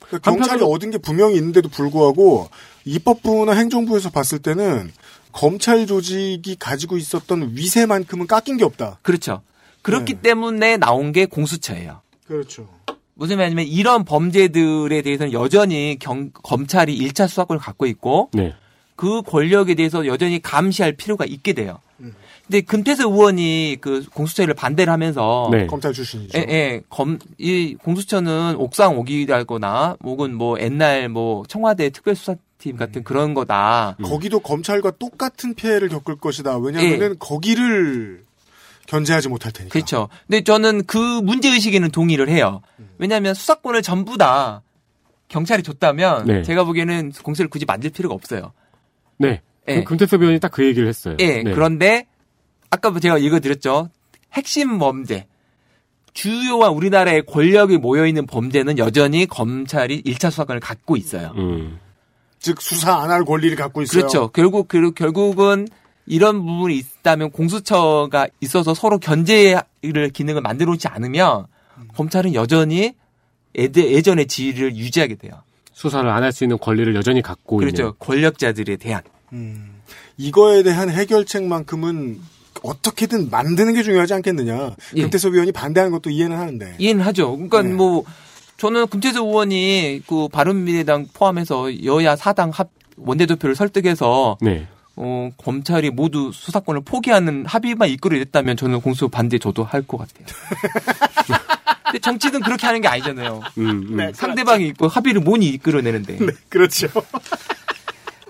그러니까 경찰이 한편으로- 얻은 게 분명히 있는데도 불구하고 입법부나 행정부에서 봤을 때는 검찰 조직이 가지고 있었던 위세만큼은 깎인 게 없다. 그렇죠. 그렇기 네. 때문에 나온 게 공수처예요. 그렇죠. 무슨 말이냐면 이런 범죄들에 대해서는 여전히 경- 검찰이 1차 수사권을 갖고 있고 네. 그 권력에 대해서 여전히 감시할 필요가 있게 돼요. 음. 근데 금태섭 의원이 그 공수처를 반대를 하면서 네. 검찰 출신이죠. 예, 예, 검, 이 공수처는 옥상 오기라거나 혹은 뭐 옛날 뭐 청와대 특별수사 팀 같은 그런 거다. 거기도 검찰과 똑같은 피해를 겪을 것이다. 왜냐하면 거기를 견제하지 못할 테니까. 예. 그렇죠. 근데 저는 그 문제 의식에는 동의를 해요. 왜냐하면 수사권을 전부 다 경찰이 줬다면 네. 제가 보기에는 공수를 굳이 만들 필요가 없어요. 네. 예. 그 금태섭 의원이 딱 그 얘기를 했어요. 예. 네. 그런데 아까 제가 읽어드렸죠. 핵심 범죄. 주요한 우리나라의 권력이 모여있는 범죄는 여전히 검찰이 1차 수사권을 갖고 있어요. 음. 즉 수사 안 할 권리를 갖고 있어요. 그렇죠. 결국, 그- 결국은 이런 부분이 있다면 공수처가 있어서 서로 견제를 기능을 만들어 놓지 않으면 검찰은 여전히 예전의 지위를 유지하게 돼요. 수사를 안 할 수 있는 권리를 여전히 갖고 그렇죠. 있는. 권력자들에 대한. 음, 이거에 대한 해결책만큼은 어떻게든 만드는 게 중요하지 않겠느냐. 예. 금태섭 의원이 반대하는 것도 이해는 하는데. 이해는 하죠. 그러니까 네. 뭐 저는 금태섭 의원이 그 바른미래당 포함해서 여야 사당 합 원내대표를 설득해서 네. 어, 검찰이 모두 수사권을 포기하는 합의만 이끌어냈다면 저는 공수 반대 저도 할 것 같아요. 근데 정치는 그렇게 하는 게 아니잖아요. 음, 음. 네. 상대방이 있고 합의를 뭐니 이끌어내는데. 그렇죠.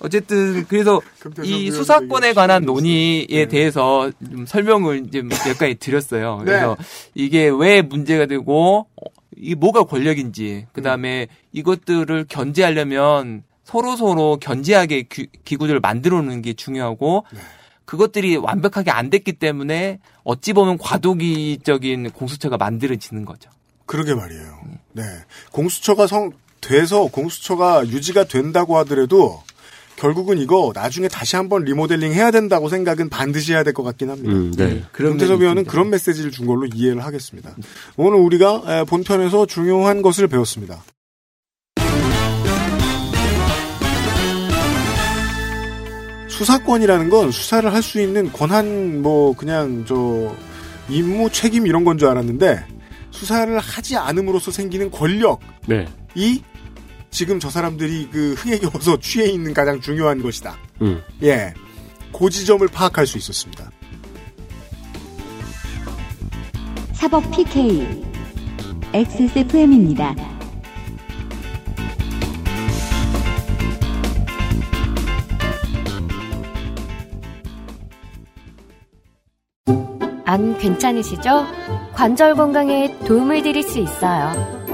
어쨌든 그래서 이 수사권에 관한 논의에. 네. 대해서 좀 설명을 이제 몇 가지 드렸어요. 네. 그래서 이게 왜 문제가 되고 어, 이 뭐가 권력인지 그다음에 이것들을 견제하려면 서로 서로 견제하게 규- 기구들을 만들어 놓는 게 중요하고 네. 그것들이 완벽하게 안 됐기 때문에 어찌 보면 과도기적인 공수처가 만들어지는 거죠. 그러게 말이에요. 네. 공수처가 성, 돼서 공수처가 유지가 된다고 하더라도 결국은 이거 나중에 다시 한번 리모델링 해야 된다고 생각은 반드시 해야 될 것 같긴 합니다. 음, 네. 윤태섭 면이 의원은. 그런 메시지를 준 걸로 이해를 하겠습니다. 오늘 우리가 에, 본편에서 중요한 것을 배웠습니다. 수사권이라는 건 수사를 할 수 있는 권한 뭐 그냥 저 임무 책임 이런 건 줄 알았는데 수사를 하지 않음으로써 생기는 권력이 네. 지금 저 사람들이 그 흥에 겨워서 취해 있는 가장 중요한 것이다. 음. 예. 그 지점을 파악할 수 있었습니다. 사법 PK XSFM입니다. 안 괜찮으시죠? 관절 건강에 도움을 드릴 수 있어요.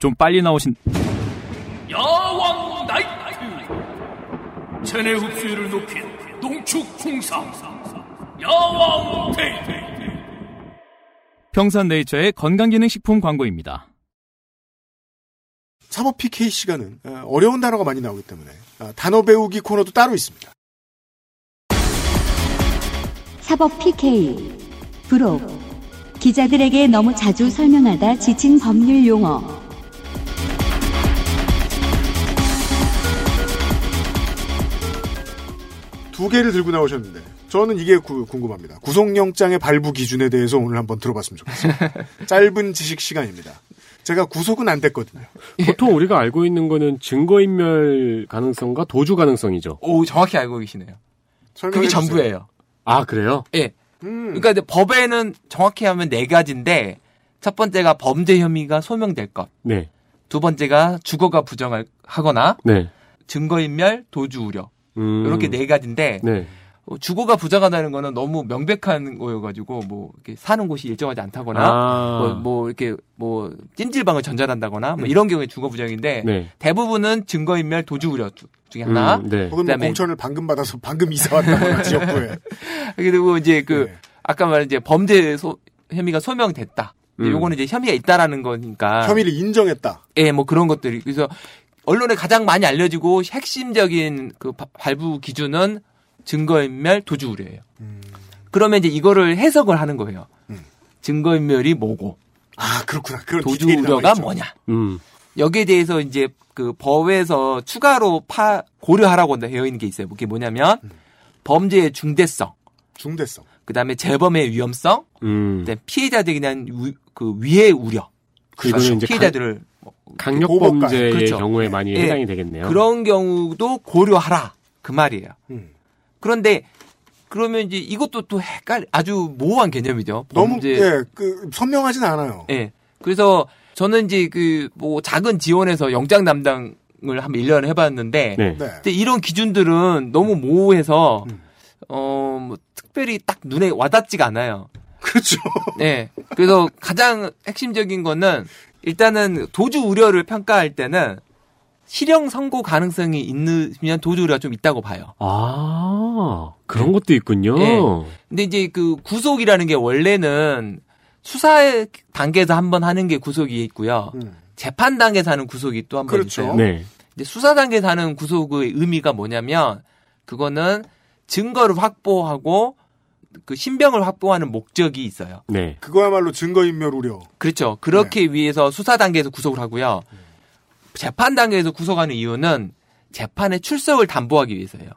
좀 빨리 나오신 야왕 나이트 체내 흡수율을 높인 농축 홍삼 야왕 테이테 평산네이처의 건강기능식품 광고입니다. 사법 PK 시간은 어, 어려운 단어가 많이 나오기 때문에 아, 단어 배우기 코너도 따로 있습니다. 사법 PK 부록 기자들에게 너무 자주 설명하다 지친 법률 용어 두 개를 들고 나오셨는데 저는 이게 구- 궁금합니다. 구속영장의 발부 기준에 대해서 오늘 한번 들어봤으면 좋겠습니다. 짧은 지식 시간입니다. 제가 구속은 안 됐거든요. 보통 우리가 알고 있는 거는 증거인멸 가능성과 도주 가능성이죠. 오, 정확히 알고 계시네요. 그게 전부예요. 아, 그래요? 예. 음. 그러니까 이제 법에는 정확히 하면 네 가지인데 첫 번째가 범죄 혐의가 소명될 것. 네. 두 번째가 주거가 부정을 하거나 네. 증거인멸, 도주 우려. 음. 이렇게 네 가지인데 네. 어, 주거가 부정하다는 거는 너무 명백한 거여가지고 뭐 이렇게 사는 곳이 일정하지 않다거나 아. 뭐, 뭐 이렇게 뭐 찜질방을 전전한다거나 뭐 음. 이런 경우에 주거 부정인데 네. 대부분은 증거인멸, 도주 우려 두- 중에 하나. 음, 네. 혹은 뭐 그다음에- 공천을 방금 받아서 방금 이사 왔다거나 지역구에. 그리고 이제 그 네. 아까 말한 이제 범죄 소, 혐의가 소명됐다. 이제 음. 요거는 이제 혐의가 있다라는 거니까. 혐의를 인정했다. 예, 뭐 그런 것들이. 그래서 언론에 가장 많이 알려지고 핵심적인 그 바- 발부 기준은 증거인멸 도주 우려예요. 그러면 이제 이거를 해석을 하는 거예요. 음. 증거인멸이 뭐고 아 그렇구나. 그런 도주 우려가. 뭐냐. 음. 여기에 대해서 이제 그 법에서 추가로 파 고려하라고 되어 있는 게 있어요. 그게 뭐냐면 음. 범죄의 중대성, 중대성. 그다음에 재범의 위험성, 음. 그다음에 피해자들에 대한 우- 그 위해 우려. 이제 피해자들을 뭐 강력. 범죄의 그렇죠. 경우에 많이 예. 해당이 되겠네요. 그런 경우도 고려하라 그 말이에요. 음. 그런데 그러면 이제 이것도 또 헷갈 아주 모호한 개념이죠. 너무 범죄- 예, 그 선명하진 않아요. 예. 그래서 저는 이제 그 뭐 작은 지원에서 영장 담당을 한 1년 해 봤는데 네. 네. 근데 이런 기준들은 너무 모호해서 음. 어, 뭐 특별히 딱 눈에 와닿지가 않아요. 그렇죠. 네. 그래서 가장 핵심적인 거는 일단은 도주 우려를 평가할 때는 실형 선고 가능성이 있으면 도주 우려가 좀 있다고 봐요. 아, 그런 것도 있군요. 네. 근데 이제 그 구속이라는 게 원래는 수사 단계에서 한 번 하는 게 구속이 있고요. 음. 재판 단계에서 하는 구속이 또 한번 그렇죠. 있어요. 네. 이제 수사 단계에서 하는 구속의 의미가 뭐냐면 그거는 증거를 확보하고 그 신병을 확보하는 목적이 있어요. 네. 그거야말로 증거인멸 우려. 그렇죠. 그렇게 위해서 수사 단계에서 구속을 하고요. 재판 단계에서 구속하는 이유는 재판에 출석을 담보하기 위해서예요.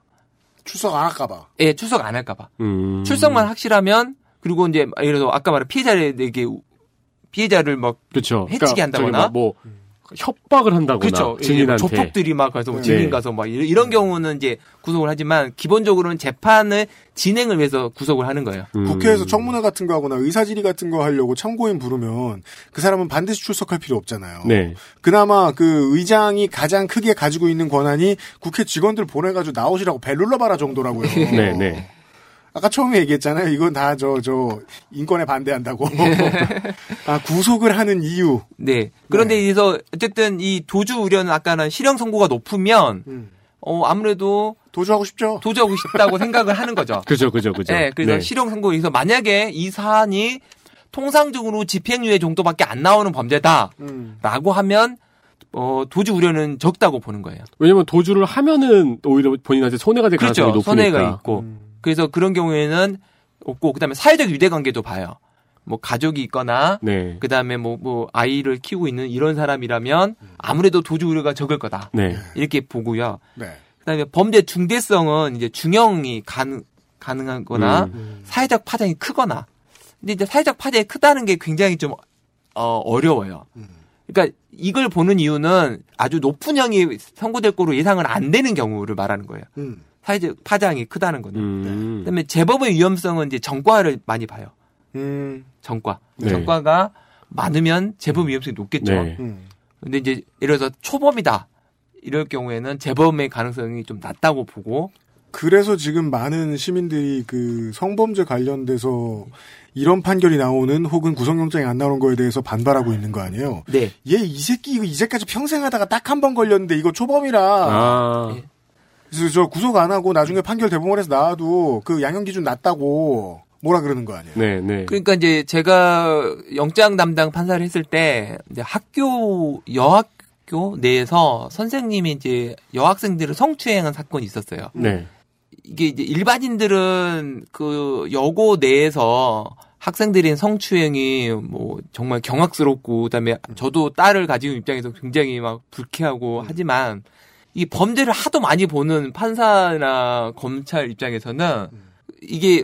출석 안 할까봐. 예, 출석 안 할까봐. 음. 출석만 확실하면 그리고 이제 예를 들어 아까 말한 피해자에게 피해자를 막 그렇죠. 해치게 그러니까 한다거나? 뭐, 뭐 협박을 한다거나 그렇죠. 예, 증인한테 조폭들이 막 가서 뭐 네. 증인 가서 막 이런, 이런 경우는 이제 구속을 하지만 기본적으로는 재판을 진행을 위해서 구속을 하는 거예요. 음. 국회에서 청문회 같은 거 하거나 의사 질의 같은 거 하려고 참고인 부르면 그 사람은 반드시 출석할 필요 없잖아요. 네. 그나마 그 의장이 가장 크게 가지고 있는 권한이 국회 직원들 보내 가지고 나오시라고 벨 눌러 봐라 정도라고요. 네, 네. 아까 처음에 얘기했잖아요. 이건 다 저, 저, 인권에 반대한다고. 아, 구속을 하는 이유. 네. 그런데 여기서 어쨌든 이 도주 우려는 아까는 실형 선고가 높으면 음. 어 아무래도 도주하고 싶죠. 도주하고 싶다고 생각을 하는 거죠. 그죠, 그죠, 그죠. 네. 그래서 네. 실형 선고에서 만약에 이 사안이 통상적으로 집행유예 정도밖에 안 나오는 범죄다라고 음. 하면 어 도주 우려는 적다고 보는 거예요. 왜냐면 도주를 하면은 오히려 본인한테 손해가 될 가능성이 그렇죠. 높으니까. 손해가 있고. 그래서 그런 경우에는 없고 그다음에 사회적 유대 관계도 봐요. 뭐 가족이 있거나 네. 그다음에 뭐, 뭐 아이를 키우고 있는 이런 사람이라면 아무래도 도주 우려가 적을 거다. 네. 이렇게 보고요. 네. 그다음에 범죄 중대성은 이제 중형이 가능 가능하거나 음. 사회적 파장이 크거나. 근데 이제 사회적 파장이 크다는 게 굉장히 좀 어, 어려워요. 그러니까 이걸 보는 이유는 아주 높은 형이 선고될 거로 예상은 안 되는 경우를 말하는 거예요. 음. 사회적 파장이 크다는 거는. 음. 그다음에 재범의 위험성은 이제 전과를 많이 봐요. 음. 전과. 네. 전과가 많으면 재범 위험성이 높겠죠. 네. 음. 근데 이제 예를 들어서 초범이다. 이럴 경우에는 재범의 가능성이 좀 낮다고 보고 그래서 지금 많은 시민들이 그 성범죄 관련돼서 이런 판결이 나오는 혹은 구속영장이 안 나오는 거에 대해서 반발하고 있는 거 아니에요? 네. 얘 이 새끼 이거 이제까지 평생 하다가 딱 한 번 걸렸는데 이거 초범이라. 아. 예. 그래서 저 구속 안 하고 나중에 판결 대법원에서 나와도 그 양형 기준 낮다고 뭐라 그러는 거 아니에요? 네, 네. 그러니까 이제 제가 영장 담당 판사를 했을 때 이제 학교 여학교 내에서 선생님이 이제 여학생들을 성추행한 사건이 있었어요. 네. 이게 이제 일반인들은 그 여고 내에서 학생들인 성추행이 뭐 정말 경악스럽고 그다음에 저도 딸을 가지고 입장에서 굉장히 막 불쾌하고 하지만 이 범죄를 하도 많이 보는 판사나 검찰 입장에서는 이게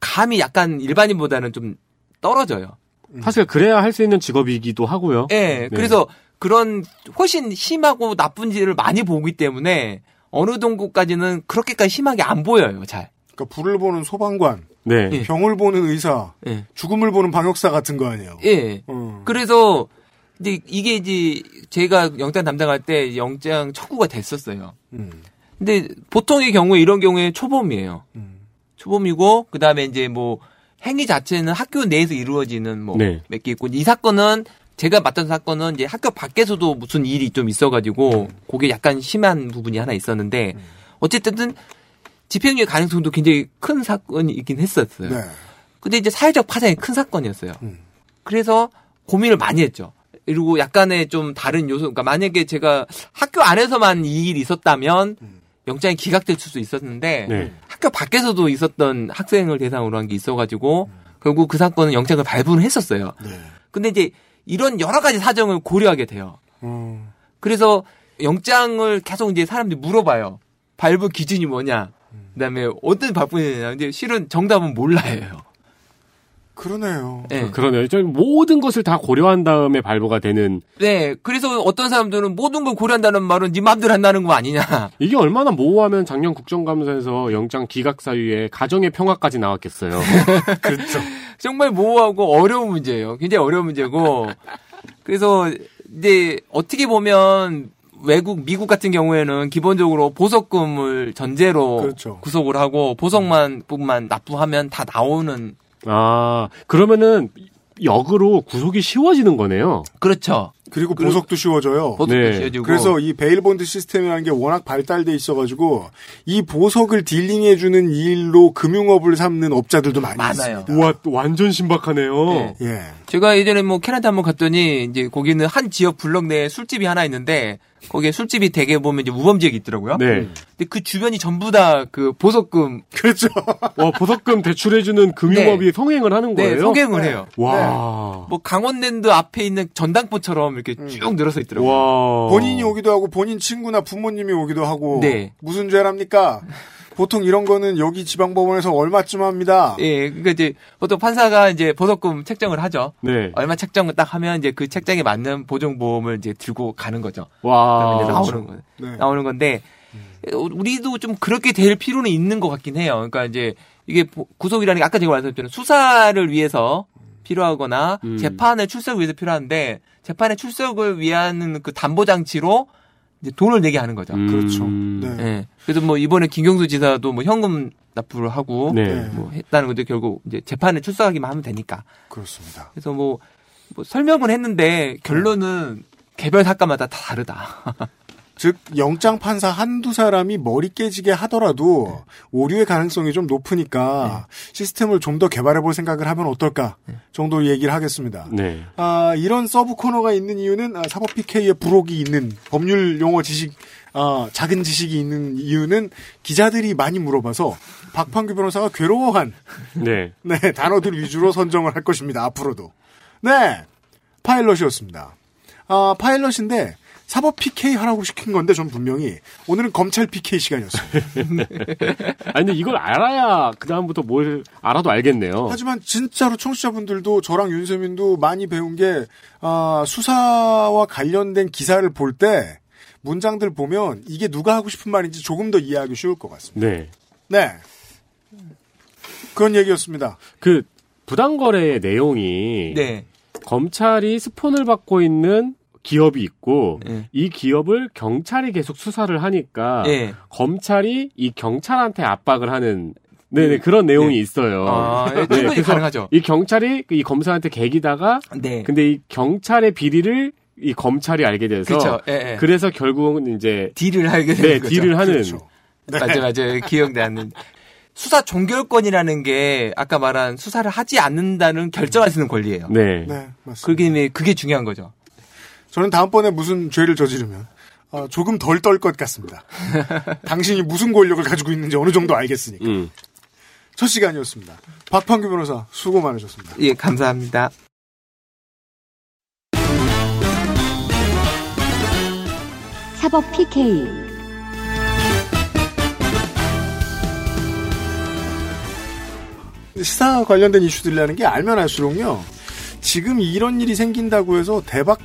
감이 약간 일반인보다는 좀 떨어져요. 사실 그래야 할 수 있는 직업이기도 하고요. 예, 그래서 그런 훨씬 심하고 나쁜 짓을 많이 보기 때문에 어느 정도까지는 그렇게까지 심하게 안 보여요, 잘. 그러니까 불을 보는 소방관, 네. 예. 병을 보는 의사, 예. 죽음을 보는 방역사 같은 거 아니에요? 예. 음. 그래서 이제 이게 이제 제가 영장 담당할 때 영장 청구가 됐었어요. 음. 근데 보통의 경우에 이런 경우에 초범이에요. 음. 초범이고 그다음에 이제 뭐 행위 자체는 학교 내에서 이루어지는 뭐 몇개 네. 있고 이 사건은 제가 맡은 사건은 이제 학교 밖에서도 무슨 일이 좀 있어가지고 그게 약간 심한 부분이 하나 있었는데 어쨌든 집행유예 가능성도 굉장히 큰 사건이긴 했었어요. 네. 근데 이제 사회적 파장이 큰 사건이었어요. 음. 그래서 고민을 많이 했죠. 그리고 약간의 좀 다른 요소, 그러니까 만약에 제가 학교 안에서만 이 일이 있었다면 영장이 기각될 수도 있었는데 네. 학교 밖에서도 있었던 학생을 대상으로 한 게 있어가지고 결국 그 사건은 영장을 발부를 했었어요. 네. 근데 이제 이런 여러 가지 사정을 고려하게 돼요. 음. 그래서 영장을 계속 이제 사람들이 물어봐요. 발부 기준이 뭐냐. 그다음에 어떤 발부냐. 근데 실은 정답은 몰라요. 그러네요. 네. 그러네요. 좀 모든 것을 다 고려한 다음에 발부가 되는 네, 그래서 어떤 사람들은 모든 걸 고려한다는 말은 네 맘대로 한다는 거 아니냐. 이게 얼마나 모호하면 작년 국정감사에서 영장 기각 사유에 가정의 평화까지 나왔겠어요. 그렇죠. 정말 모호하고 어려운 문제예요. 굉장히 어려운 문제고. 그래서 이제 어떻게 보면 외국 미국 같은 경우에는 기본적으로 보석금을 전제로 그렇죠. 구속을 하고 보석금만 납부하면 다 나오는 아 그러면은 역으로 구속이 쉬워지는 거네요. 그렇죠. 그리고 보석도 쉬워져요. 보석도 네. 쉬워지고 그래서 이 bail bond 시스템이라는 게 워낙 발달돼 있어가지고 이 보석을 dealing해주는 일로 금융업을 삼는 업자들도 많이 많아요. 있습니다. 우와 완전 신박하네요. 네. 예. 제가 예전에 뭐 캐나다 한번 갔더니 이제 거기는 한 지역 블럭 내에 술집이 하나 있는데 거기에 술집이 대개 보면 이제 우범 지역이 있더라고요. 네. 근데 그 주변이 전부 다 그 보석금 그렇죠. 와 보석금 대출해주는 금융업이 성행을 하는 거예요. 네, 소갱을 해요. 와. 뭐 강원랜드 앞에 있는 전당포처럼 이렇게 쭉 늘어서 있더라고요. 와. 본인이 오기도 하고 본인 친구나 부모님이 오기도 하고 네. 무슨 죄랍니까? 보통 이런 거는 여기 지방법원에서 얼마쯤 합니다. 예, 그러니까 이제 보통 판사가 이제 보석금 책정을 하죠. 네. 얼마 책정을 딱 하면 이제 그 책정에 맞는 보증보험을 이제 들고 가는 거죠. 와. 이제 나오는 거 네. 나오는 건데 우리도 좀 그렇게 될 필요는 있는 것 같긴 해요. 그러니까 이제 이게 보- 구속이라는 게 아까 제가 말씀드렸던 수사를 위해서 필요하거나 음. 재판을 출석을 위해서 필요한데 재판의 출석을 위한 그 담보 장치로 이제 돈을 내게 하는 거죠. 그렇죠. 음. 네. 예. 그래서 뭐 이번에 김경수 지사도 뭐 현금 납부를 하고 네. 뭐 했다는 건데 결국 이제 재판에 출석하기만 하면 되니까. 그렇습니다. 그래서 뭐, 뭐 설명은 했는데 결론은 개별 사건마다 다 다르다. 즉 영장 판사 한두 사람이 머리 깨지게 하더라도 오류의 가능성이 좀 높으니까 시스템을 좀 더 개발해 볼 생각을 하면 어떨까 정도 얘기를 하겠습니다. 네. 아, 이런 sub 코너가 있는 이유는 아, 사법 PK의 부록이 있는 법률 용어 지식 아, 작은 지식이 있는 이유는 기자들이 많이 물어봐서 박판규 변호사가 괴로워한 네. 네, 단어들 위주로 선정을 할 것입니다. 앞으로도. 네. 파일럿이었습니다. 아, 파일럿인데 사법 PK 하라고 시킨 건데 전 분명히 오늘은 검찰 PK 시간이었어요. 아니 근데 이걸 알아야 그 다음부터 뭘 알아도 알겠네요. 하지만 진짜로 청취자분들도 저랑 윤세민도 많이 배운 게 아, 수사와 관련된 기사를 볼 때 문장들 보면 이게 누가 하고 싶은 말인지 조금 더 이해하기 쉬울 것 같습니다. 네. 네. 그런 얘기였습니다. 그 부당거래의 내용이 네. 검찰이 스폰을 받고 있는 기업이 있고 네. 이 기업을 경찰이 계속 수사를 하니까 네. 검찰이 이 경찰한테 압박을 하는 네네 그런 내용이 있어요. 아, 예, 충분히 가능하죠. 이 경찰이 이 검사한테 개기다가 네. 근데 이 경찰의 비리를 이 검찰이 알게 돼서 예, 예. 그래서 결국은 이제 딜을 하게 되는 네 거죠. 딜을 하는 그렇죠. 맞아요, 맞아요. 기억나는. 수사 종결권이라는 게 아까 말한 수사를 하지 않는다는 결정할 수 있는 권리예요. 네. 네, 맞습니다. 그게 그게 중요한 거죠. 저는 다음번에 무슨 죄를 저지르면 어, 조금 덜 떨 것 같습니다. 당신이 무슨 권력을 가지고 있는지 어느 정도 알겠으니까. 음. 첫 시간이었습니다. 박판규 변호사 수고 많으셨습니다. 예, 감사합니다. 사법 PK 시사 관련된 이슈들이라는 게 알면 알수록요. 지금 이런 일이 생긴다고 해서 대박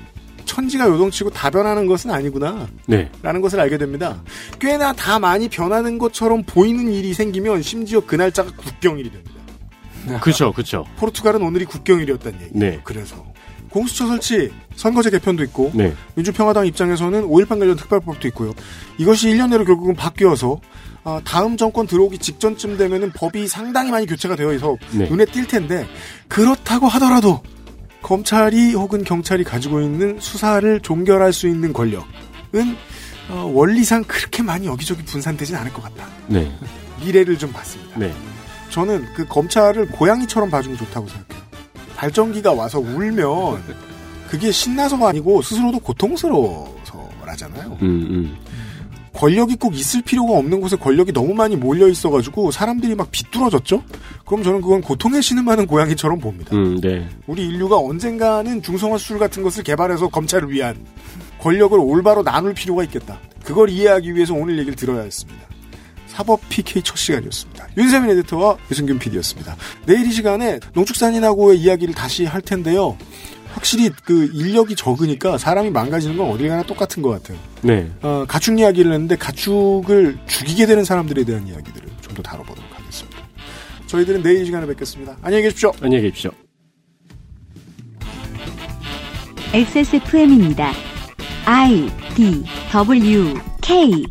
천지가 요동치고 다 변하는 것은 아니구나. 네. 라는 것을 알게 됩니다. 꽤나 다 많이 변하는 것처럼 보이는 일이 생기면 심지어 그 날짜가 국경일이 됩니다. 그렇죠, 그렇죠. 포르투갈은 오늘이 국경일이었다는 얘기. 네. 그래서 공수처 설치, 선거제 개편도 있고 네. 민주평화당 입장에서는 5.18 관련 특별법도 있고요. 이것이 1년 내로 결국은 바뀌어서 아, 다음 정권 들어오기 직전쯤 되면은 법이 상당히 많이 교체가 되어 있어 네. 눈에 띌 텐데 그렇다고 하더라도 검찰이 혹은 경찰이 가지고 있는 수사를 종결할 수 있는 권력은 어, 원리상 그렇게 많이 여기저기 분산되진 않을 것 같다. 네. 미래를 좀 봤습니다. 네. 저는 그 검찰을 고양이처럼 봐주면 좋다고 생각해요. 발전기가 와서 울면 그게 신나서가 아니고 스스로도 고통스러워서라잖아요. 음, 음. 권력이 꼭 있을 필요가 없는 곳에 권력이 너무 많이 몰려 있어가지고 사람들이 막 비뚤어졌죠? 그럼 저는 그건 고통에 신음하는 고양이처럼 봅니다. 음, 네. 우리 인류가 언젠가는 중성화 수술 같은 것을 개발해서 검찰을 위한 권력을 올바로 나눌 필요가 있겠다. 그걸 이해하기 위해서 오늘 얘기를 들어야 했습니다. 사법 PK 첫 시간이었습니다. 윤세민 에디터와 유승균 PD였습니다. 내일 이 시간에 농축산인하고의 이야기를 다시 할 텐데요. 확실히 그 인력이 적으니까 사람이 망가지는 건 어딜 가나 똑같은 것 같아요. 네. 어, 가축 이야기를 했는데 가축을 죽이게 되는 사람들에 대한 이야기들을 좀 더 다뤄보도록 하겠습니다. 저희들은 내일 이 시간에 뵙겠습니다. 안녕히 계십시오. 안녕히 계십시오. XSFM입니다. I D W K